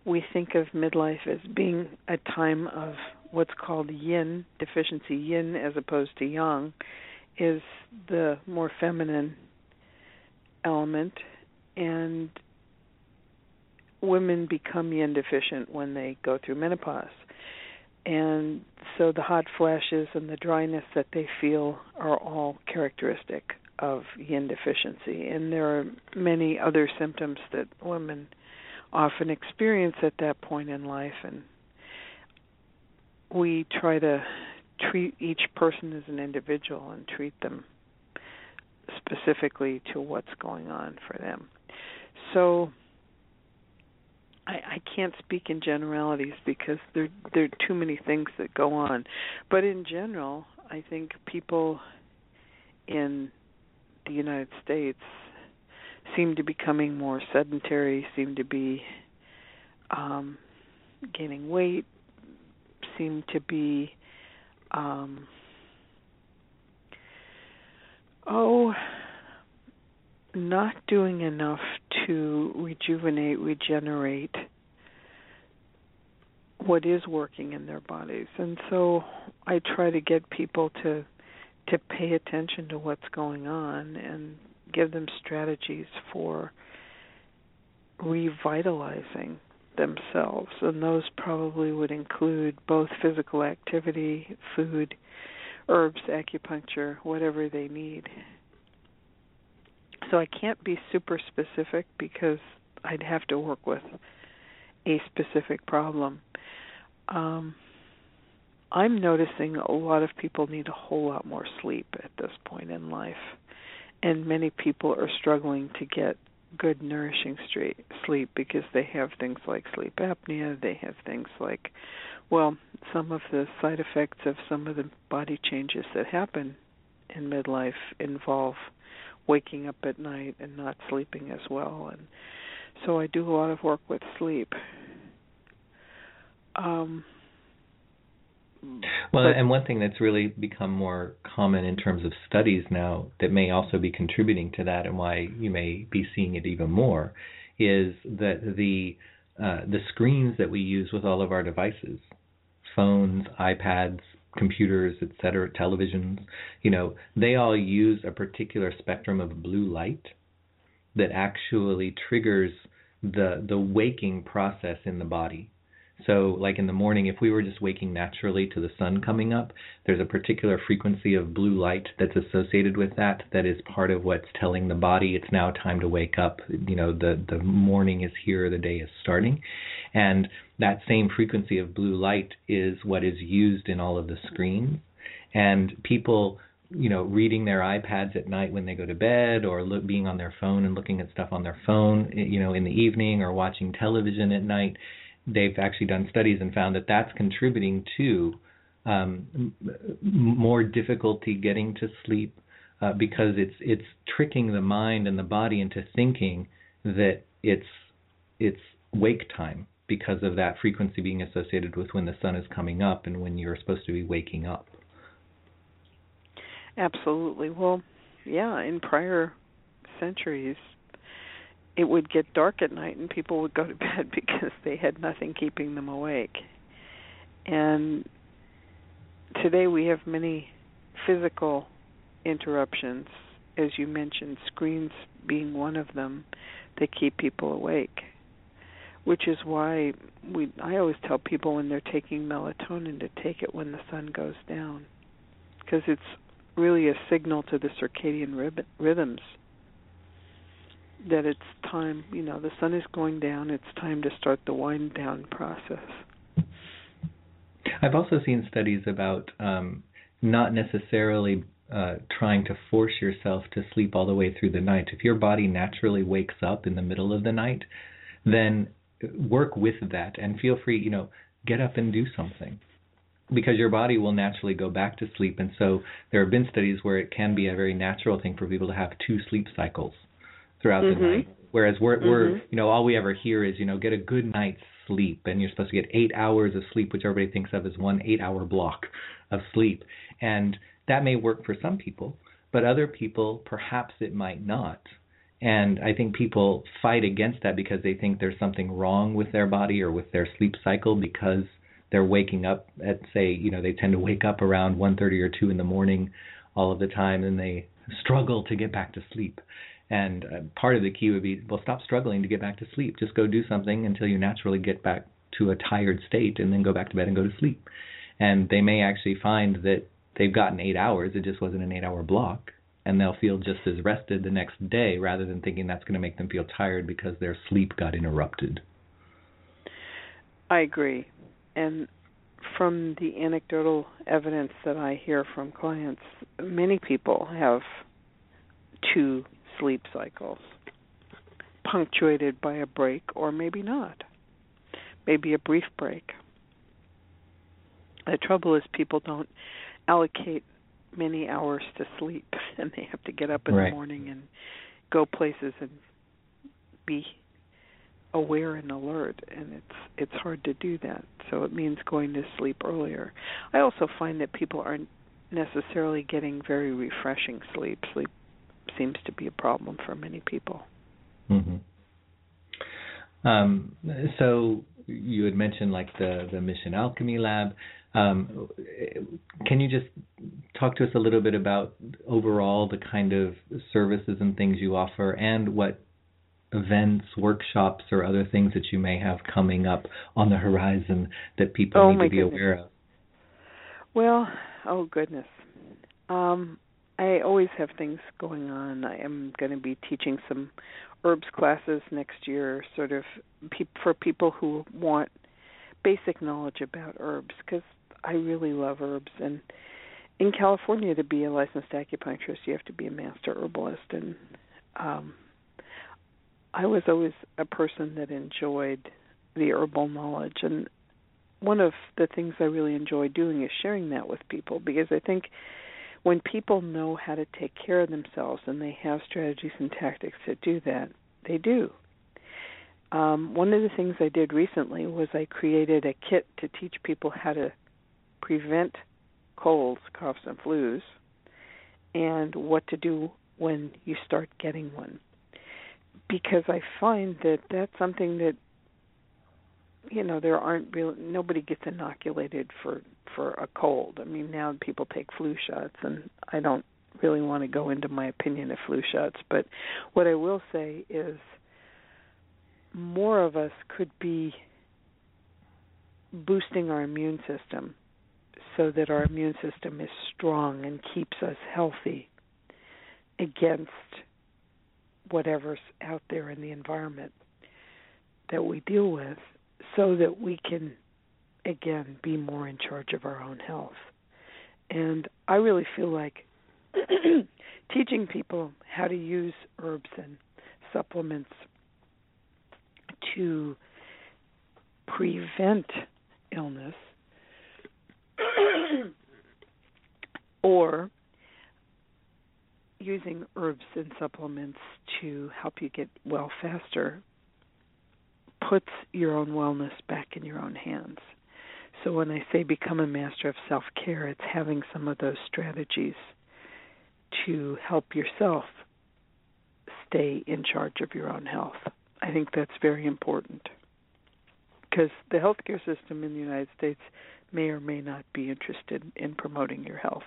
we think of midlife as being a time of what's called yin deficiency yin as opposed to yang is the more feminine element and women become yin deficient when they go through menopause. And so the hot flashes and the dryness that they feel are all characteristic of yin deficiency. And there are many other symptoms that women often experience at that point in life. And we try to treat each person as an individual and treat them specifically to what's going on for them. So I, I can't speak in generalities because there there are too many things that go on. But in general, I think people in the United States seem to be becoming more sedentary, seem to be um, gaining weight, seem to be um, oh not doing enough to rejuvenate regenerate what is working in their bodies and so i try to get people to to pay attention to what's going on and give them strategies for revitalizing themselves, and those probably would include both physical activity, food, herbs, acupuncture, whatever they need. So I can't be super specific because I'd have to work with a specific problem. Um, I'm noticing a lot of people need a whole lot more sleep at this point in life, and many people are struggling to get good nourishing sleep because they have things like sleep apnea they have things like well some of the side effects of some of the body changes that happen in midlife involve waking up at night and not sleeping as well. And so I do a lot of work with sleep. Um well, but, and one thing that's really become more common in terms of studies now that may also be contributing to that, and why you may be seeing it even more, is that the uh, the screens that we use with all of our devices, phones, iPads, computers, etc., televisions, you know, they all use a particular spectrum of blue light that actually triggers the the waking process in the body So, like in the morning, if we were just waking naturally to the sun coming up, there's a particular frequency of blue light that's associated with that. That is part of what's telling the body it's now time to wake up. You know, the the morning is here, the day is starting, and that same frequency of blue light is what is used in all of the screens. And people you know reading their iPads at night when they go to bed or look, being on their phone and looking at stuff on their phone you know in the evening or watching television at night they've actually done studies and found that that's contributing to um, more difficulty getting to sleep uh, because it's it's tricking the mind and the body into thinking that it's it's wake time because of that frequency being associated with when the sun is coming up and when you're supposed to be waking up. Absolutely. Well, yeah, in prior centuries, it would get dark at night and people would go to [laughs] bed because they had nothing keeping them awake. And today we have many physical interruptions, as you mentioned, screens being one of them that keep people awake. Which is why we I always tell people when they're taking melatonin to take it when the sun goes down because it's really a signal to the circadian rhythms that it's time, you know, the sun is going down, it's time to start the wind down process. I've also seen studies about um, not necessarily uh, trying to force yourself to sleep all the way through the night. If your body naturally wakes up in the middle of the night, then work with that and feel free, you know, get up and do something because your body will naturally go back to sleep. And so there have been studies where it can be a very natural thing for people to have two sleep cycles throughout mm-hmm. the night. Whereas we're mm-hmm. we're you know all we ever hear is you know get a good night's sleep and you're supposed to get eight hours of sleep, which everybody thinks of as one eight hour block of sleep, and that may work for some people, but other people perhaps it might not. And I think people fight against that because they think there's something wrong with their body or with their sleep cycle because they're waking up at say you know they tend to wake up around 1:30 or 2 in the morning all of the time and they struggle to get back to sleep and uh, part of the key would be well, stop struggling to get back to sleep. Just go do something until you naturally get back to a tired state, and then go back to bed and go to sleep. And they may actually find that they've gotten eight hours. It just wasn't an eight-hour block, and they'll feel just as rested the next day, rather than thinking that's going to make them feel tired because their sleep got interrupted. I agree, and from the anecdotal evidence that I hear from clients, many people have two sleep cycles, punctuated by a break or maybe not, maybe a brief break. The trouble is, people don't allocate many hours to sleep, [laughs] and they have to get up in right. the morning and go places and be aware and alert and it's it's hard to do that so it means going to sleep earlier i also find that people aren't necessarily getting very refreshing sleep sleep seems to be a problem for many people. Mm-hmm. Um, so you had mentioned like the the Mission Alchemy Lab. Um, can you just talk to us a little bit about overall the kind of services and things you offer, and what events, workshops, or other things that you may have coming up on the horizon that people oh, need to be goodness. aware of? Well, oh goodness. Um, I always have things going on. I am going to be teaching some herbs classes next year, sort of pe- for people who want basic knowledge about herbs, because I really love herbs. And in California, to be a licensed acupuncturist, you have to be a master herbalist. And um, I was always a person that enjoyed the herbal knowledge. And one of the things I really enjoy doing is sharing that with people, because I think when people know how to take care of themselves and they have strategies and tactics to do that, they do. Um, one of the things I did recently was I created a kit to teach people how to prevent colds, coughs, and flus, and what to do when you start getting one. Because I find that that's something that you know there aren't real nobody gets inoculated for for a cold. I mean now people take flu shots and I don't really want to go into my opinion of flu shots, but what I will say is more of us could be boosting our immune system so that our immune system is strong and keeps us healthy against whatever's out there in the environment that we deal with so that we can again be more in charge of our own health. And I really feel like [clears throat] teaching people how to use herbs and supplements to prevent illness [coughs] or using herbs and supplements to help you get well faster puts your own wellness back in your own hands. So when I say become a master of self care, it's having some of those strategies to help yourself stay in charge of your own health. I think that's very important because the healthcare system in the United States may or may not be interested in promoting your health.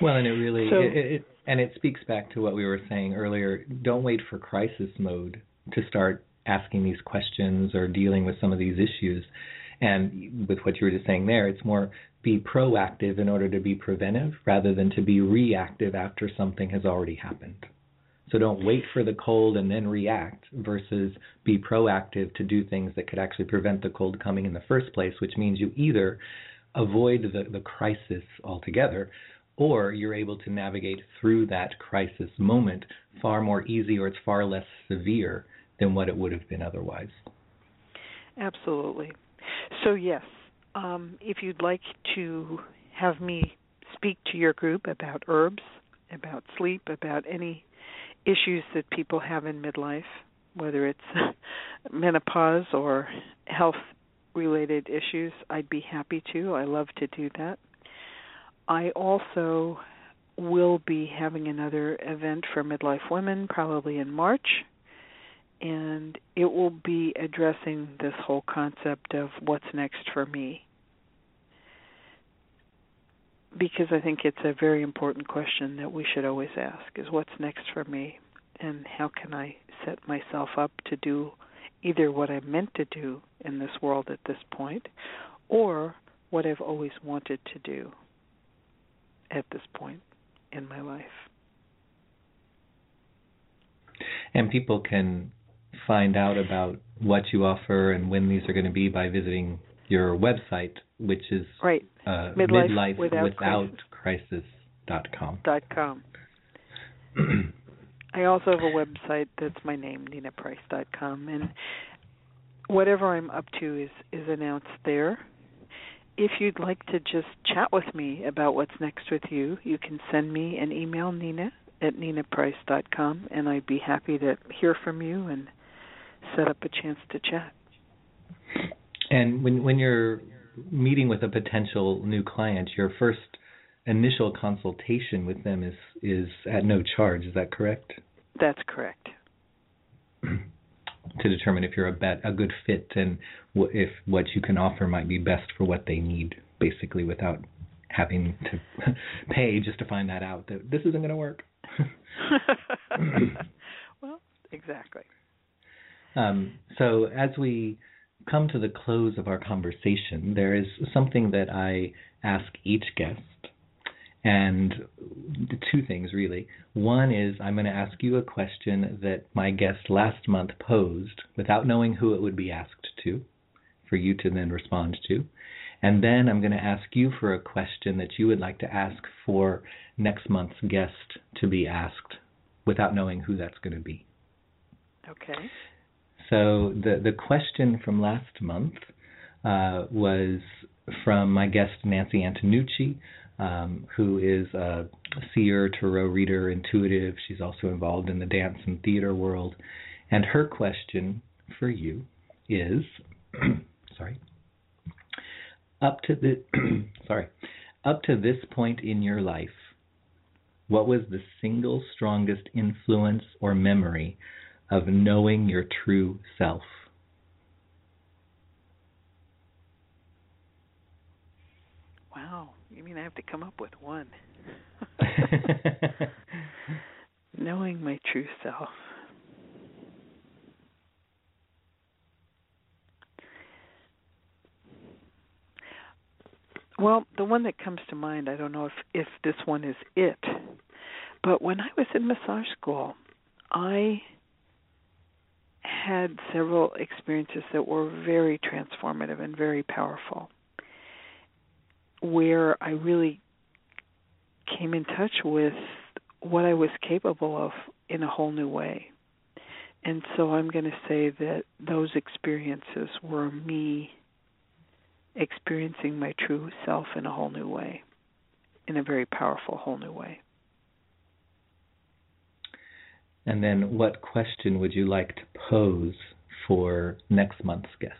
Well, and it really So- it, it, and it speaks back to what we were saying earlier. Don't wait for crisis mode to start asking these questions or dealing with some of these issues. And with what you were just saying there, it's more be proactive in order to be preventive rather than to be reactive after something has already happened. So don't wait for the cold and then react versus be proactive to do things that could actually prevent the cold coming in the first place, which means you either avoid the, the crisis altogether or you're able to navigate through that crisis moment far more easy or it's far less severe than what it would have been otherwise. Absolutely. So, yes, um, if you'd like to have me speak to your group about herbs, about sleep, about any issues that people have in midlife, whether it's [laughs] menopause or health related issues, I'd be happy to. I love to do that. I also will be having another event for midlife women probably in March and it will be addressing this whole concept of what's next for me. Because I think it's a very important question that we should always ask is what's next for me and how can I set myself up to do either what I'm meant to do in this world at this point or what I've always wanted to do at this point in my life. And people can find out about what you offer and when these are going to be by visiting your website, which is Right. uh, Midlife Without midlifewithoutcrisis.com. dot com. [clears throat] I also have a website that's my name, ninaprice.com, and whatever I'm up to is is announced there. If you'd like to just chat with me about what's next with you, you can send me an email, Nina at ninaprice.com, and I'd be happy to hear from you and set up a chance to chat. And when when you're meeting with a potential new client, your first initial consultation with them is is at no charge. Is that correct? That's correct. [clears throat] to determine if you're a bet a good fit and wh- if what you can offer might be best for what they need, basically, without having to [laughs] pay just to find that out that this isn't going to work. [laughs] well, exactly. Um, so as we come to the close of our conversation, there is something that I ask each guest, and two things really. One is I'm going to ask you a question that my guest last month posed without knowing who it would be asked to, for you to then respond to. And then I'm going to ask you for a question that you would like to ask for next month's guest to be asked without knowing who that's going to be. Okay. So the the question from last month uh, was from my guest Nancy Antonucci, um, who is a seer, tarot reader, intuitive. She's also involved in the dance and theater world. And her question for you is, [clears throat] sorry, up to the [clears throat] sorry, up to this point in your life, what was the single strongest influence or memory of knowing your true self? Wow. You mean I have to come up with one? [laughs] Knowing my true self. Well, the one that comes to mind, I don't know if if this one is it, but when I was in massage school, I had several experiences that were very transformative and very powerful where I really came in touch with what I was capable of in a whole new way. And so I'm going to say that those experiences were me experiencing my true self in a whole new way, in a very powerful whole new way. And then, what question would you like to pose for next month's guest?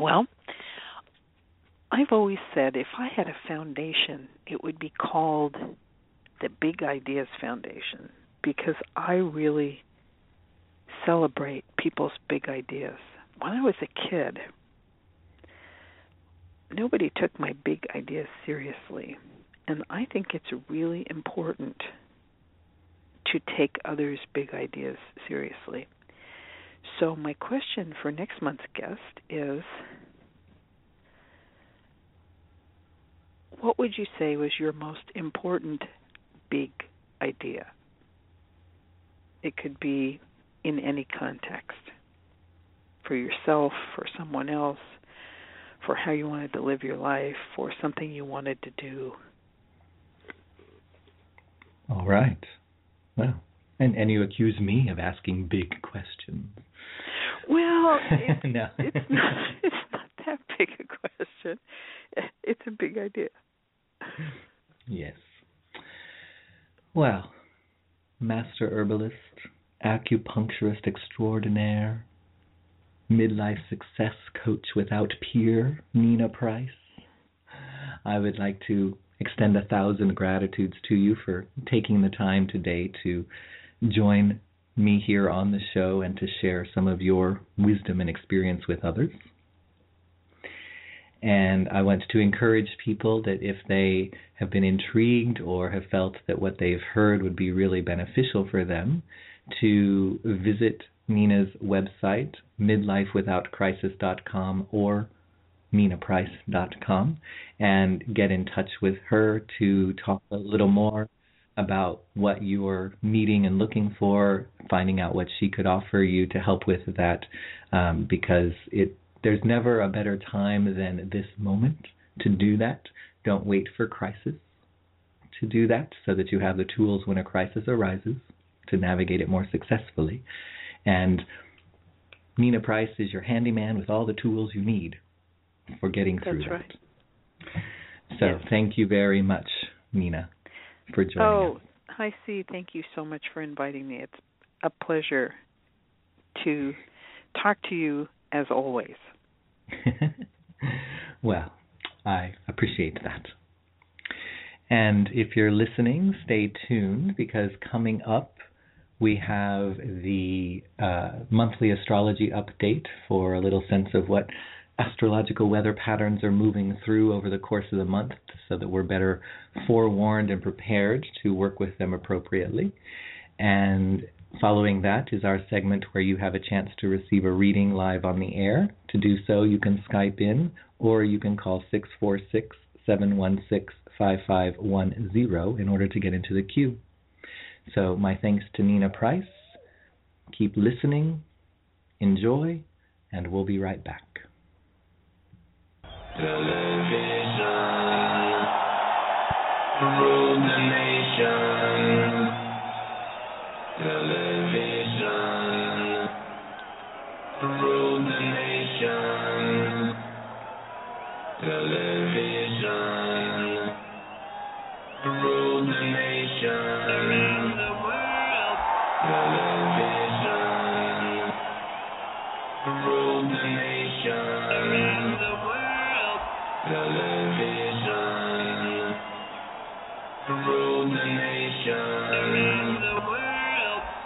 Well, I've always said if I had a foundation, it would be called the Big Ideas Foundation because I really celebrate people's big ideas. When I was a kid, nobody took my big ideas seriously. And I think it's really important to take others' big ideas seriously. So, my question for next month's guest is what would you say was your most important big idea? It could be in any context for yourself, for someone else, for how you wanted to live your life, for something you wanted to do. All right. Well, and and you accuse me of asking big questions. Well, [laughs] it's, no. it's not it's not that big a question. It's a big idea. Yes. Well, master herbalist, acupuncturist extraordinaire, midlife success coach without peer, Nina Price. I would like to extend a thousand gratitudes to you for taking the time today to join me here on the show and to share some of your wisdom and experience with others. And I want to encourage people that if they have been intrigued or have felt that what they've heard would be really beneficial for them, to visit Nina's website, midlifewithoutcrisis.com or ninaprice.com, and get in touch with her to talk a little more about what you're needing and looking for, finding out what she could offer you to help with that, um, because it there's never a better time than this moment to do that. Don't wait for crisis to do that, so that you have the tools when a crisis arises to navigate it more successfully. And Nina Price is your handyman with all the tools you need for getting through That's right. that. So Yes. thank you very much, Nina, for joining Oh, us. hi, C. Thank you so much for inviting me. It's a pleasure to talk to you as always. [laughs] well, I appreciate that. And if you're listening, stay tuned because coming up we have the uh, monthly astrology update for a little sense of what astrological weather patterns are moving through over the course of the month so that we're better forewarned and prepared to work with them appropriately. And following that is our segment where you have a chance to receive a reading live on the air. To do so, you can Skype in or you can call 646 716 5510 in order to get into the queue. So, my thanks to Nina Price. Keep listening, enjoy, and we'll be right back. Television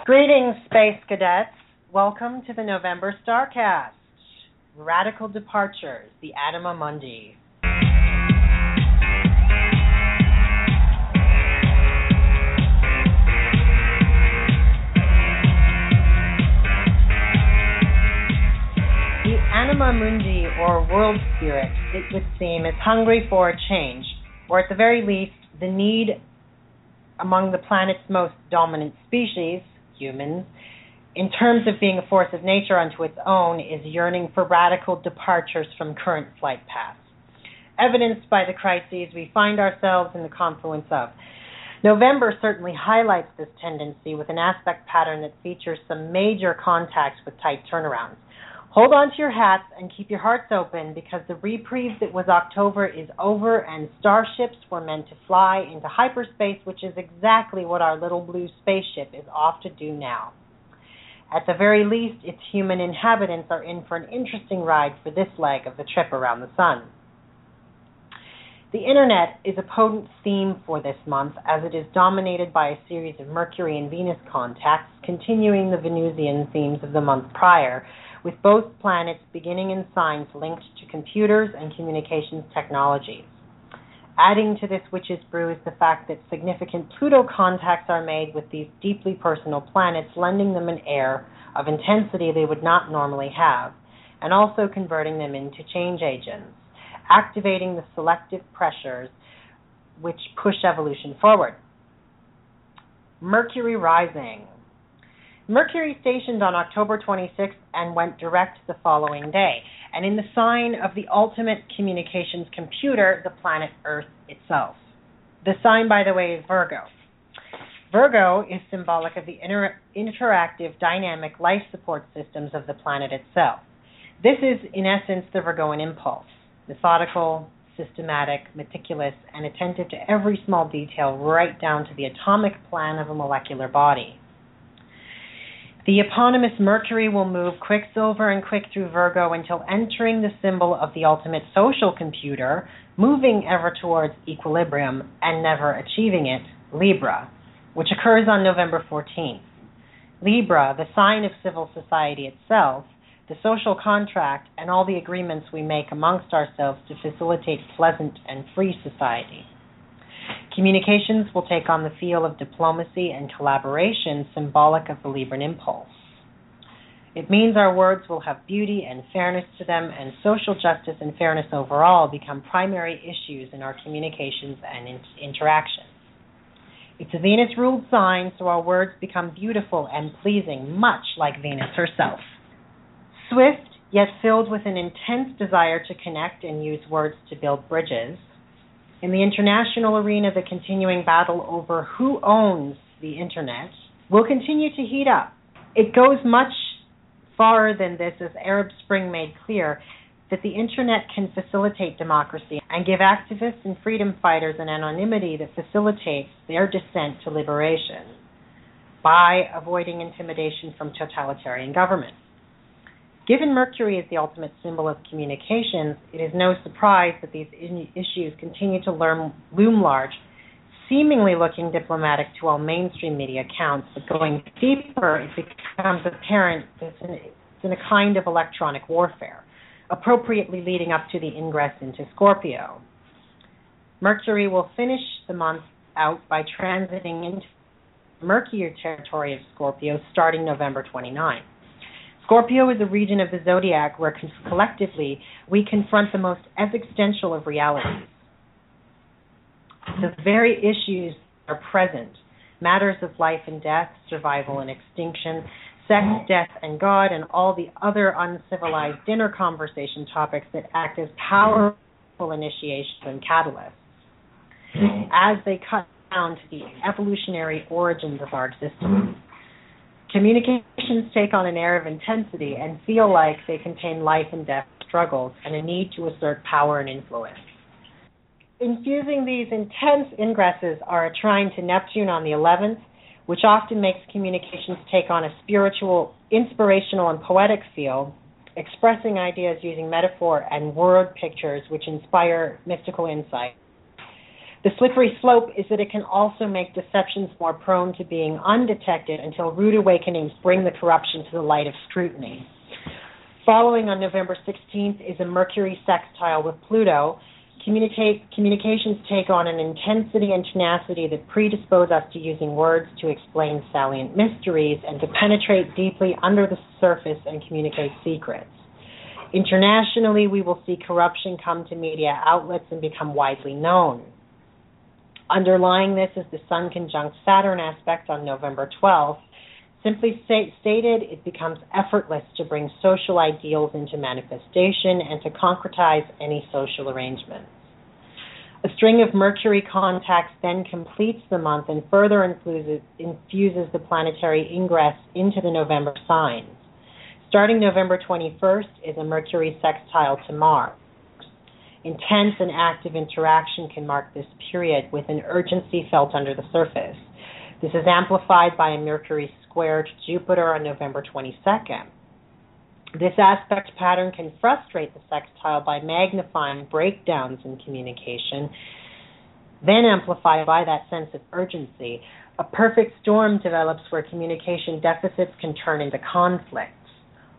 Greetings, Space Cadets. Welcome to the November Starcast. Radical Departures, the Anima Mundi. The Anima Mundi, or world spirit, it would seem, is hungry for a change, or at the very least, the need among the planet's most dominant species, humans, in terms of being a force of nature unto its own, is yearning for radical departures from current flight paths. Evidenced by the crises we find ourselves in the confluence of. November certainly highlights this tendency with an aspect pattern that features some major contacts with tight turnarounds. Hold on to your hats and keep your hearts open because the reprieve that was October is over and starships were meant to fly into hyperspace, which is exactly what our little blue spaceship is off to do now. At the very least, its human inhabitants are in for an interesting ride for this leg of the trip around the sun. The internet is a potent theme for this month as it is dominated by a series of Mercury and Venus contacts, continuing the Venusian themes of the month prior, with both planets beginning in signs linked to computers and communications technologies. Adding to this witch's brew is the fact that significant Pluto contacts are made with these deeply personal planets, lending them an air of intensity they would not normally have, and also converting them into change agents activating the selective pressures which push evolution forward. Mercury rising. Mercury stationed on October 26th and went direct the following day, and in the sign of the ultimate communications computer, the planet Earth itself. The sign, by the way, is Virgo. Virgo is symbolic of the inter- interactive, dynamic life support systems of the planet itself. This is, in essence, the Virgoan impulse methodical, systematic, meticulous, and attentive to every small detail, right down to the atomic plan of a molecular body. The eponymous Mercury will move quicksilver and quick through Virgo until entering the symbol of the ultimate social computer, moving ever towards equilibrium and never achieving it, Libra, which occurs on November 14th. Libra, the sign of civil society itself, the social contract, and all the agreements we make amongst ourselves to facilitate pleasant and free society. Communications will take on the feel of diplomacy and collaboration symbolic of the Libran impulse. It means our words will have beauty and fairness to them, and social justice and fairness overall become primary issues in our communications and in- interactions. It's a Venus ruled sign, so our words become beautiful and pleasing, much like Venus herself. Swift, yet filled with an intense desire to connect and use words to build bridges. In the international arena, the continuing battle over who owns the internet will continue to heat up. It goes much farther than this, as Arab Spring made clear that the internet can facilitate democracy and give activists and freedom fighters an anonymity that facilitates their descent to liberation by avoiding intimidation from totalitarian governments. Given Mercury is the ultimate symbol of communications, it is no surprise that these issues continue to loom large, seemingly looking diplomatic to all mainstream media accounts, but going deeper, it becomes apparent that it's in, it's in a kind of electronic warfare, appropriately leading up to the ingress into Scorpio. Mercury will finish the month out by transiting into Mercury territory of Scorpio starting November 29. Scorpio is a region of the zodiac where collectively we confront the most existential of realities. The very issues are present matters of life and death, survival and extinction, sex, death, and God, and all the other uncivilized dinner conversation topics that act as powerful initiations and catalysts as they cut down to the evolutionary origins of our existence. Communications take on an air of intensity and feel like they contain life and death struggles and a need to assert power and influence. Infusing these intense ingresses are a trine to Neptune on the 11th, which often makes communications take on a spiritual, inspirational, and poetic feel, expressing ideas using metaphor and word pictures which inspire mystical insight. The slippery slope is that it can also make deceptions more prone to being undetected until rude awakenings bring the corruption to the light of scrutiny. Following on November 16th is a Mercury sextile with Pluto. Communications take on an intensity and tenacity that predispose us to using words to explain salient mysteries and to penetrate deeply under the surface and communicate secrets. Internationally, we will see corruption come to media outlets and become widely known. Underlying this is the Sun conjunct Saturn aspect on November 12th. Simply stated, it becomes effortless to bring social ideals into manifestation and to concretize any social arrangements. A string of Mercury contacts then completes the month and further infuses, infuses the planetary ingress into the November signs. Starting November 21st is a Mercury sextile to Mars. Intense and active interaction can mark this period with an urgency felt under the surface. This is amplified by a Mercury square to Jupiter on November 22nd. This aspect pattern can frustrate the sextile by magnifying breakdowns in communication, then amplified by that sense of urgency. A perfect storm develops where communication deficits can turn into conflicts,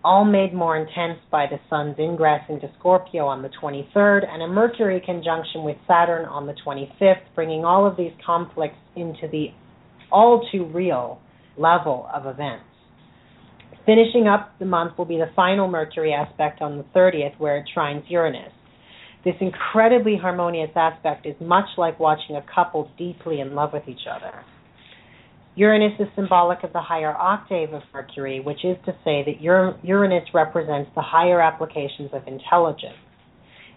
all made more intense by the Sun's ingress into Scorpio on the 23rd and a Mercury conjunction with Saturn on the 25th, bringing all of these conflicts into the all too real level of events. Finishing up the month will be the final Mercury aspect on the 30th, where it trines Uranus. This incredibly harmonious aspect is much like watching a couple deeply in love with each other. Uranus is symbolic of the higher octave of Mercury, which is to say that Uranus represents the higher applications of intelligence.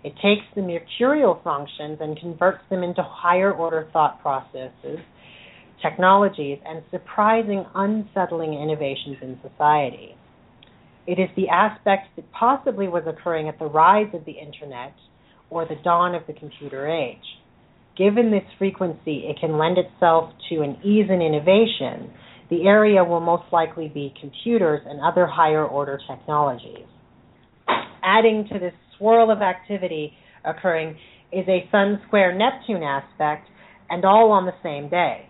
It takes the mercurial functions and converts them into higher order thought processes technologies, and surprising, unsettling innovations in society. It is the aspect that possibly was occurring at the rise of the Internet or the dawn of the computer age. Given this frequency, it can lend itself to an ease in innovation. The area will most likely be computers and other higher order technologies. Adding to this swirl of activity occurring is a Sun square Neptune aspect, and all on the same day.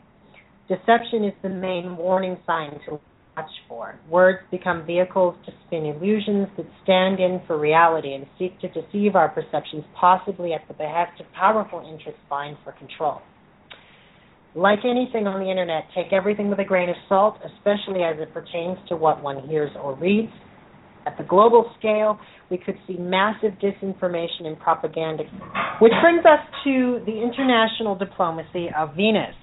Deception is the main warning sign to for. Words become vehicles to spin illusions that stand in for reality and seek to deceive our perceptions, possibly at the behest of powerful interests vying for control. Like anything on the internet, take everything with a grain of salt, especially as it pertains to what one hears or reads. At the global scale, we could see massive disinformation and propaganda, which brings us to the international diplomacy of Venus.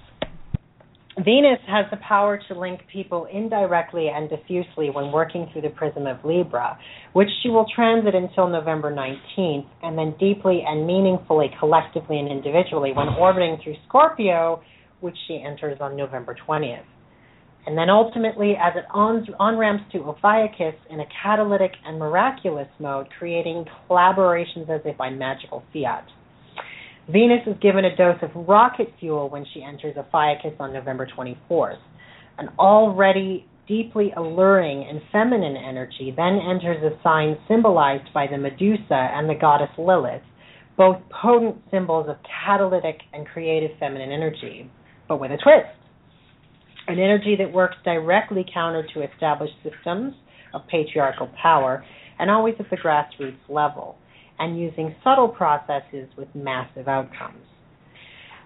Venus has the power to link people indirectly and diffusely when working through the prism of Libra, which she will transit until November 19th, and then deeply and meaningfully, collectively and individually, when orbiting through Scorpio, which she enters on November 20th. And then ultimately, as it on, ramps to Ophiuchus in a catalytic and miraculous mode, creating collaborations as if by magical fiat. Venus is given a dose of rocket fuel when she enters Ophiuchus on November 24th. An already deeply alluring and feminine energy then enters a sign symbolized by the Medusa and the goddess Lilith, both potent symbols of catalytic and creative feminine energy, but with a twist. An energy that works directly counter to established systems of patriarchal power and always at the grassroots level and using subtle processes with massive outcomes.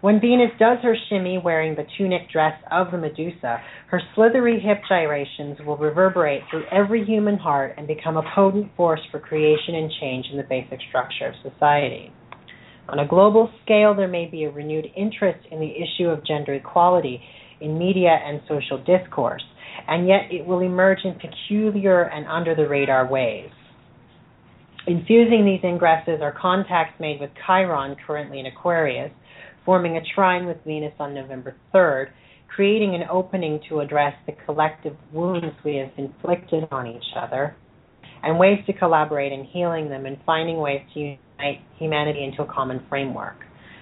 When Venus does her shimmy wearing the tunic dress of the Medusa, her slithery hip gyrations will reverberate through every human heart and become a potent force for creation and change in the basic structure of society. On a global scale, there may be a renewed interest in the issue of gender equality in media and social discourse, and yet it will emerge in peculiar and under the radar ways. Infusing these ingresses are contacts made with Chiron, currently in Aquarius, forming a trine with Venus on November 3rd, creating an opening to address the collective wounds we have inflicted on each other, and ways to collaborate in healing them and finding ways to unite humanity into a common framework.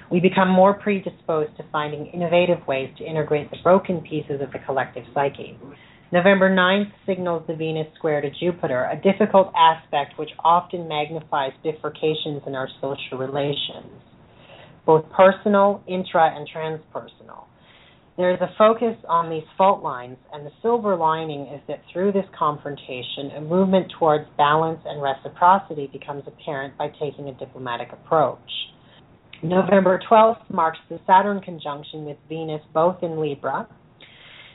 We become more predisposed to finding innovative ways to integrate the broken pieces of the collective psyche. November 9th signals the Venus square to Jupiter, a difficult aspect which often magnifies bifurcations in our social relations, both personal, intra, and transpersonal. There is a focus on these fault lines, and the silver lining is that through this confrontation, a movement towards balance and reciprocity becomes apparent by taking a diplomatic approach. November 12th marks the Saturn conjunction with Venus both in Libra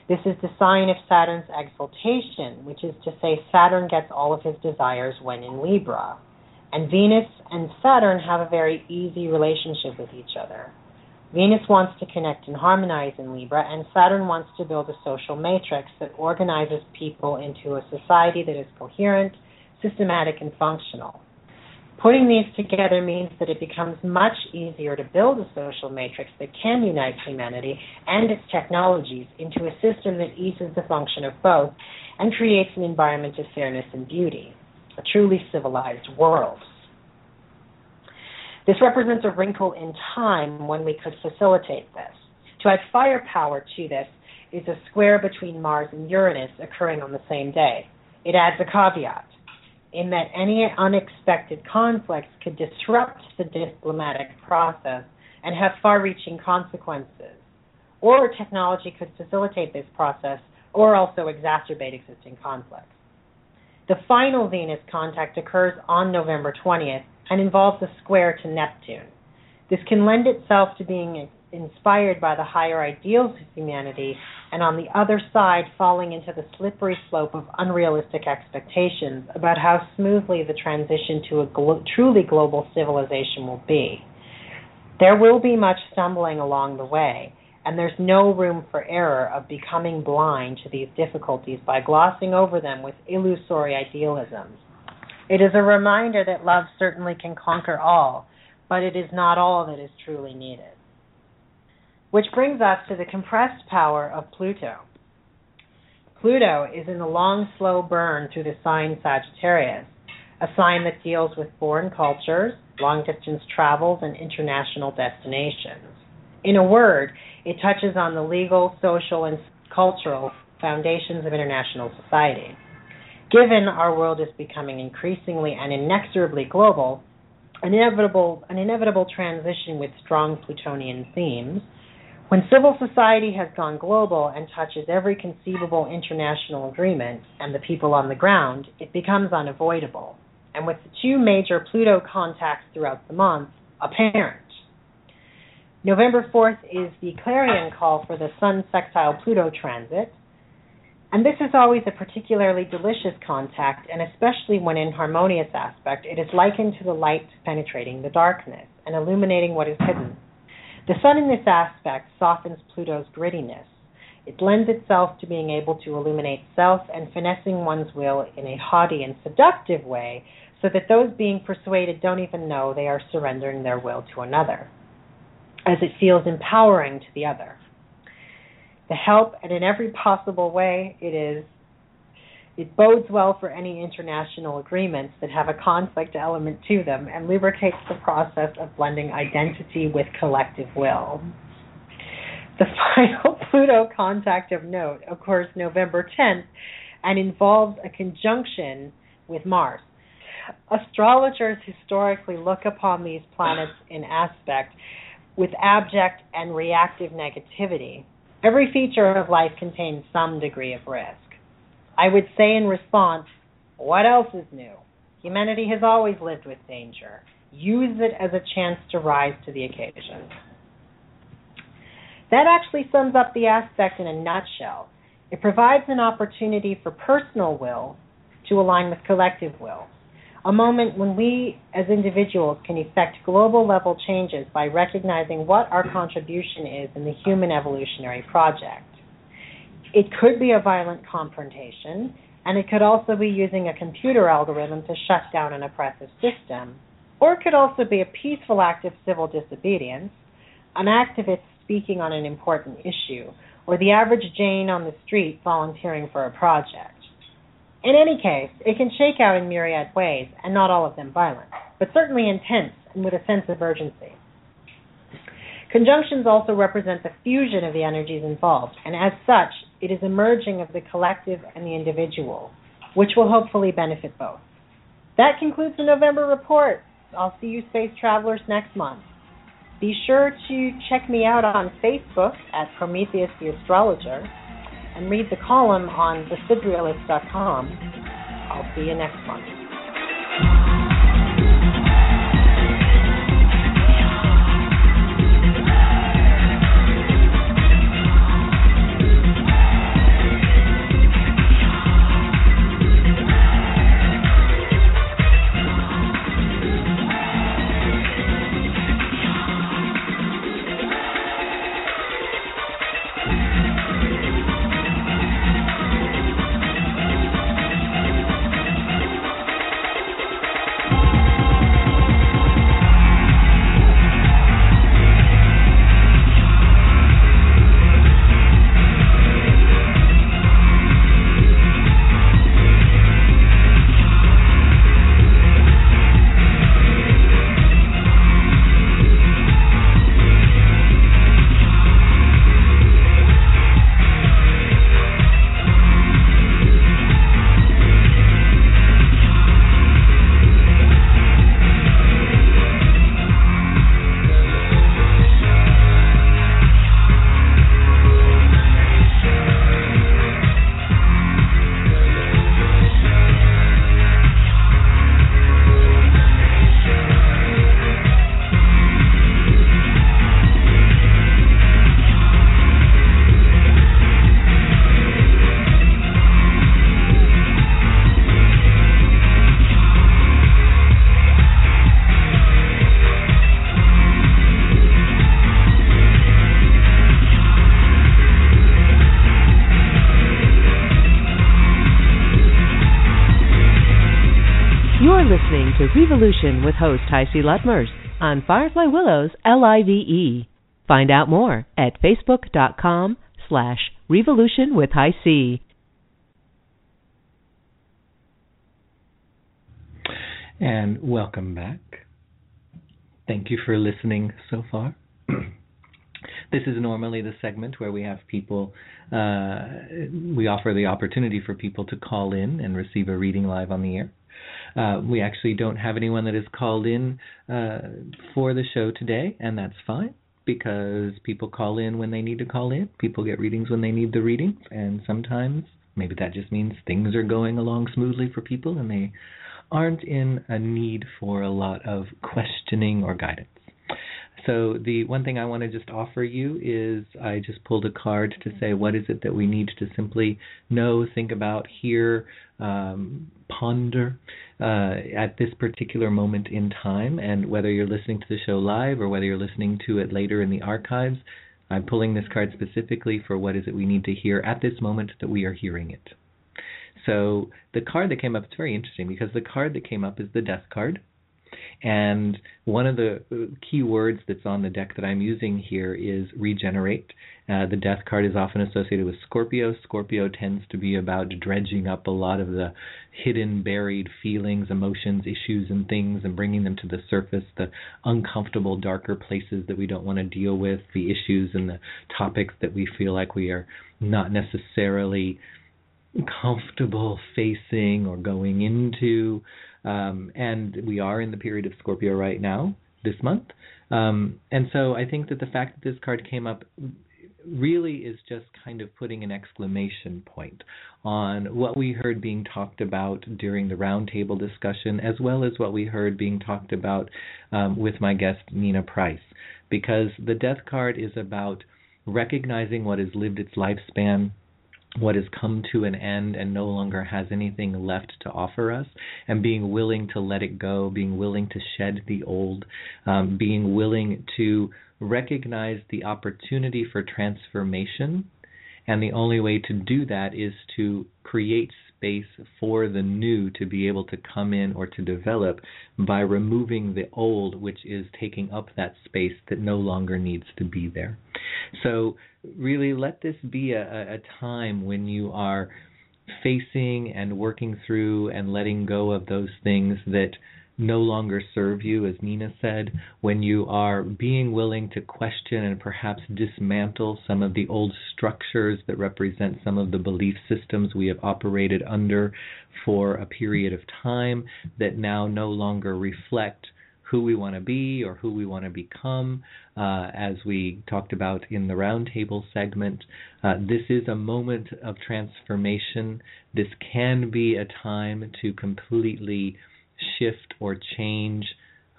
this is the sign of Saturn's exaltation, which is to say, Saturn gets all of his desires when in Libra. And Venus and Saturn have a very easy relationship with each other. Venus wants to connect and harmonize in Libra, and Saturn wants to build a social matrix that organizes people into a society that is coherent, systematic, and functional. Putting these together means that it becomes much easier to build a social matrix that can unite humanity and its technologies into a system that eases the function of both and creates an environment of fairness and beauty, a truly civilized world. This represents a wrinkle in time when we could facilitate this. To add firepower to this is a square between Mars and Uranus occurring on the same day. It adds a caveat in that any unexpected conflicts could disrupt the diplomatic process and have far reaching consequences. Or technology could facilitate this process or also exacerbate existing conflicts. The final Venus contact occurs on November 20th and involves a square to Neptune. This can lend itself to being inspired by the higher ideals of humanity, and on the other side, falling into the slippery slope of unrealistic expectations about how smoothly the transition to a glo- truly global civilization will be. There will be much stumbling along the way, and there's no room for error of becoming blind to these difficulties by glossing over them with illusory idealisms. It is a reminder that love certainly can conquer all, but it is not all that is truly needed. Which brings us to the compressed power of Pluto. Pluto is in the long, slow burn through the sign Sagittarius, a sign that deals with foreign cultures, long distance travels, and international destinations. In a word, it touches on the legal, social, and cultural foundations of international society. Given our world is becoming increasingly and inexorably global, an inevitable, an inevitable transition with strong Plutonian themes, when civil society has gone global and touches every conceivable international agreement and the people on the ground, it becomes unavoidable. And with the two major Pluto contacts throughout the month apparent. November 4th is the clarion call for the Sun sextile Pluto transit, and this is always a particularly delicious contact, and especially when in harmonious aspect, it is likened to the light penetrating the darkness and illuminating what is hidden. The sun in this aspect softens Pluto's grittiness. It lends itself to being able to illuminate self and finessing one's will in a haughty and seductive way so that those being persuaded don't even know they are surrendering their will to another, as it feels empowering to the other the help, and in every possible way, it is. It bodes well for any international agreements that have a conflict element to them and lubricates the process of blending identity with collective will. The [laughs] final Pluto contact of note occurs November 10th and involves a conjunction with Mars. Astrologers historically look upon these planets in aspect with abject and reactive negativity Every feature of life contains some degree of risk. I would say in response, what else is new? Humanity has always lived with danger. Use it as a chance to rise to the occasion. That actually sums up the aspect in a nutshell. It provides an opportunity for personal will to align with collective will a moment when we as individuals can effect global level changes by recognizing what our contribution is in the human evolutionary project. It could be a violent confrontation, and it could also be using a computer algorithm to shut down an oppressive system, or it could also be a peaceful act of civil disobedience, an activist speaking on an important issue, or the average Jane on the street volunteering for a project. In any case, it can shake out in myriad ways, and not all of them violent, but certainly intense and with a sense of urgency. Conjunctions also represent the fusion of the energies involved, and as such, it is a merging of the collective and the individual, which will hopefully benefit both. That concludes the November report. I'll see you space travelers next month. Be sure to check me out on Facebook at Prometheus the Astrologer and read the column on thesiderealist.com. I'll see you next month. You're listening to Revolution with host HiC Lutmers on Firefly Willows LIVE. Find out more at facebook.com slash revolution with HiC. And welcome back. Thank you for listening so far. [clears throat] this is normally the segment where we have people, uh, we offer the opportunity for people to call in and receive a reading live on the air. Uh, we actually don't have anyone that is called in uh, for the show today, and that's fine because people call in when they need to call in. People get readings when they need the readings, and sometimes maybe that just means things are going along smoothly for people and they aren't in a need for a lot of questioning or guidance. So the one thing I want to just offer you is I just pulled a card to say what is it that we need to simply know, think about, hear, um, ponder uh, at this particular moment in time. And whether you're listening to the show live or whether you're listening to it later in the archives, I'm pulling this card specifically for what is it we need to hear at this moment that we are hearing it. So the card that came up, is very interesting because the card that came up is the death card. And one of the uh, key words that's on the deck that I'm using here is regenerate. Uh, the death card is often associated with Scorpio. Scorpio tends to be about dredging up a lot of the hidden, buried feelings, emotions, issues, and things and bringing them to the surface, the uncomfortable, darker places that we don't want to deal with, the issues and the topics that we feel like we are not necessarily comfortable facing or going into. Um, and we are in the period of Scorpio right now, this month. Um, and so I think that the fact that this card came up really is just kind of putting an exclamation point on what we heard being talked about during the roundtable discussion, as well as what we heard being talked about um, with my guest, Nina Price. Because the death card is about recognizing what has lived its lifespan what has come to an end and no longer has anything left to offer us, and being willing to let it go, being willing to shed the old, um, being willing to recognize the opportunity for transformation. And the only way to do that is to create space for the new to be able to come in or to develop by removing the old, which is taking up that space that no longer needs to be there. So, really, let this be a, a time when you are facing and working through and letting go of those things that no longer serve you, as Nina said, when you are being willing to question and perhaps dismantle some of the old structures that represent some of the belief systems we have operated under for a period of time that now no longer reflect who we want to be or who we want to become. Uh, as we talked about in the roundtable segment, uh, this is a moment of transformation. This can be a time to completely shift or change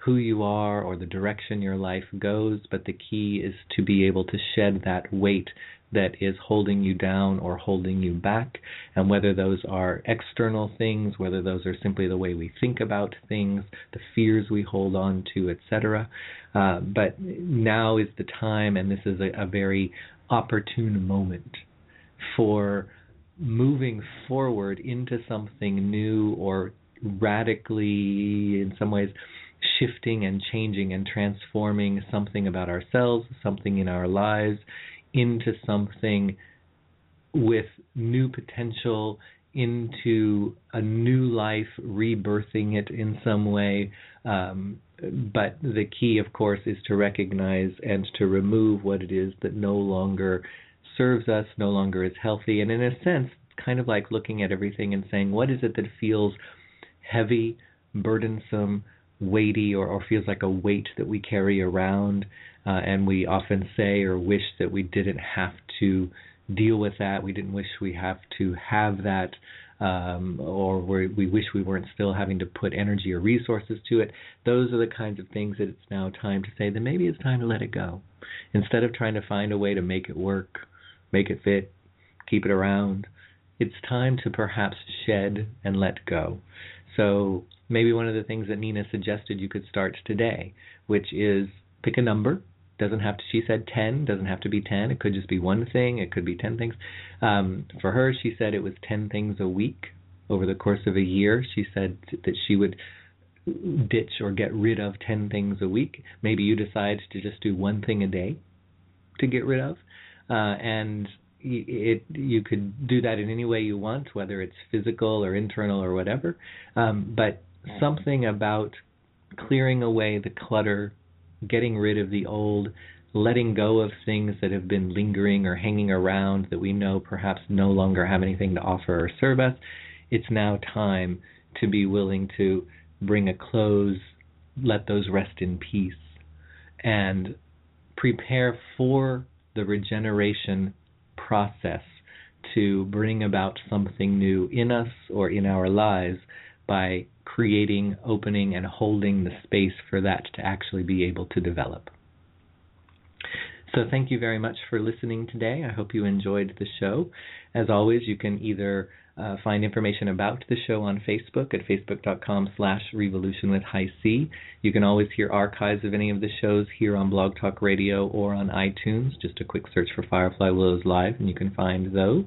who you are or the direction your life goes, but the key is to be able to shed that weight that is holding you down or holding you back, and whether those are external things, whether those are simply the way we think about things, the fears we hold on to, etc. Uh, but now is the time, and this is a, a very opportune moment for moving forward into something new or radically, in some ways, shifting and changing and transforming something about ourselves, something in our lives, into something with new potential, into a new life, rebirthing it in some way. Um, but the key, of course, is to recognize and to remove what it is that no longer serves us, no longer is healthy. And in a sense, kind of like looking at everything and saying, what is it that feels heavy, burdensome, weighty, or, or feels like a weight that we carry around. Uh, and we often say or wish that we didn't have to deal with that. We didn't wish we have to have that, um, or we wish we weren't still having to put energy or resources to it. Those are the kinds of things that it's now time to say that maybe it's time to let it go. Instead of trying to find a way to make it work, make it fit, keep it around, it's time to perhaps shed and let go. So maybe one of the things that Nina suggested you could start today, which is pick a number. Doesn't have to. She said ten. Doesn't have to be ten. It could just be one thing. It could be ten things. Um, for her, she said it was ten things a week over the course of a year. She said that she would ditch or get rid of 10 things a week. Maybe you decide to just do one thing a day to get rid of. Uh, and it you could do that in any way you want, whether it's physical or internal or whatever. Um, but something about clearing away the clutter, getting rid of the old, letting go of things that have been lingering or hanging around that we know perhaps no longer have anything to offer or serve us. It's now time to be willing to bring a close, let those rest in peace, and prepare for the regeneration process to bring about something new in us or in our lives by creating, opening, and holding the space for that to actually be able to develop. So, thank you very much for listening today. I hope you enjoyed the show. As always, you can either uh, find information about the show on Facebook at facebook.com slash revolution with high C. You can always hear archives of any of the shows here on Blog Talk Radio or on iTunes. Just a quick search for Firefly Willows Live and you can find those.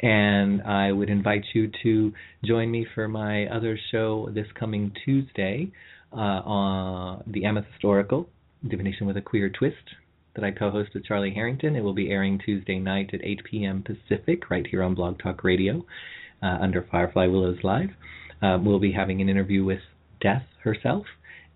And I would invite you to join me for my other show this coming Tuesday uh, on the Amethyst Oracle, Divination with a Queer Twist, that I co-host with Charlie Harrington. It will be airing Tuesday night at 8 p.m. Pacific, right here on Blog Talk Radio, uh, under Firefly Willows Live. Uh, we'll be having an interview with Death herself,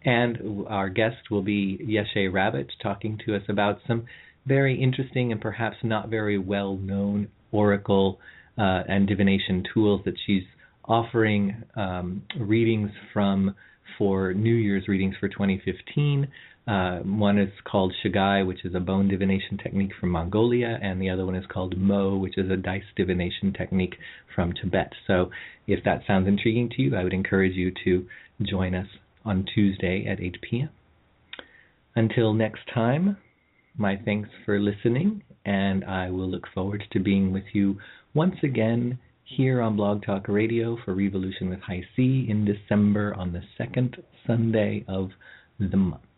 and our guest will be Yeshe Rabbit, talking to us about some very interesting and perhaps not very well-known oracle uh, and divination tools that she's offering um, readings from for New Year's readings for 2015. Uh, one is called Shagai, which is a bone divination technique from Mongolia, and the other one is called Mo, which is a dice divination technique from Tibet. So, if that sounds intriguing to you, I would encourage you to join us on Tuesday at 8 p.m. Until next time, my thanks for listening, and I will look forward to being with you once again here on Blog Talk Radio for Revolution with High C in December on the second Sunday of the month.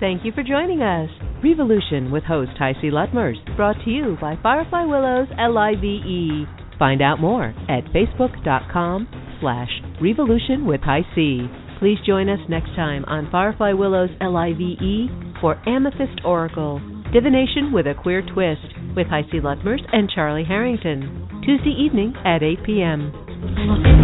Thank you for joining us. Revolution with host HiC Lutmers, brought to you by Firefly Willows LIVE. Find out more at facebook.com slash revolution with C. Please join us next time on Firefly Willows LIVE for Amethyst Oracle, Divination with a Queer Twist with HiC Lutmers and Charlie Harrington, Tuesday evening at 8 p.m.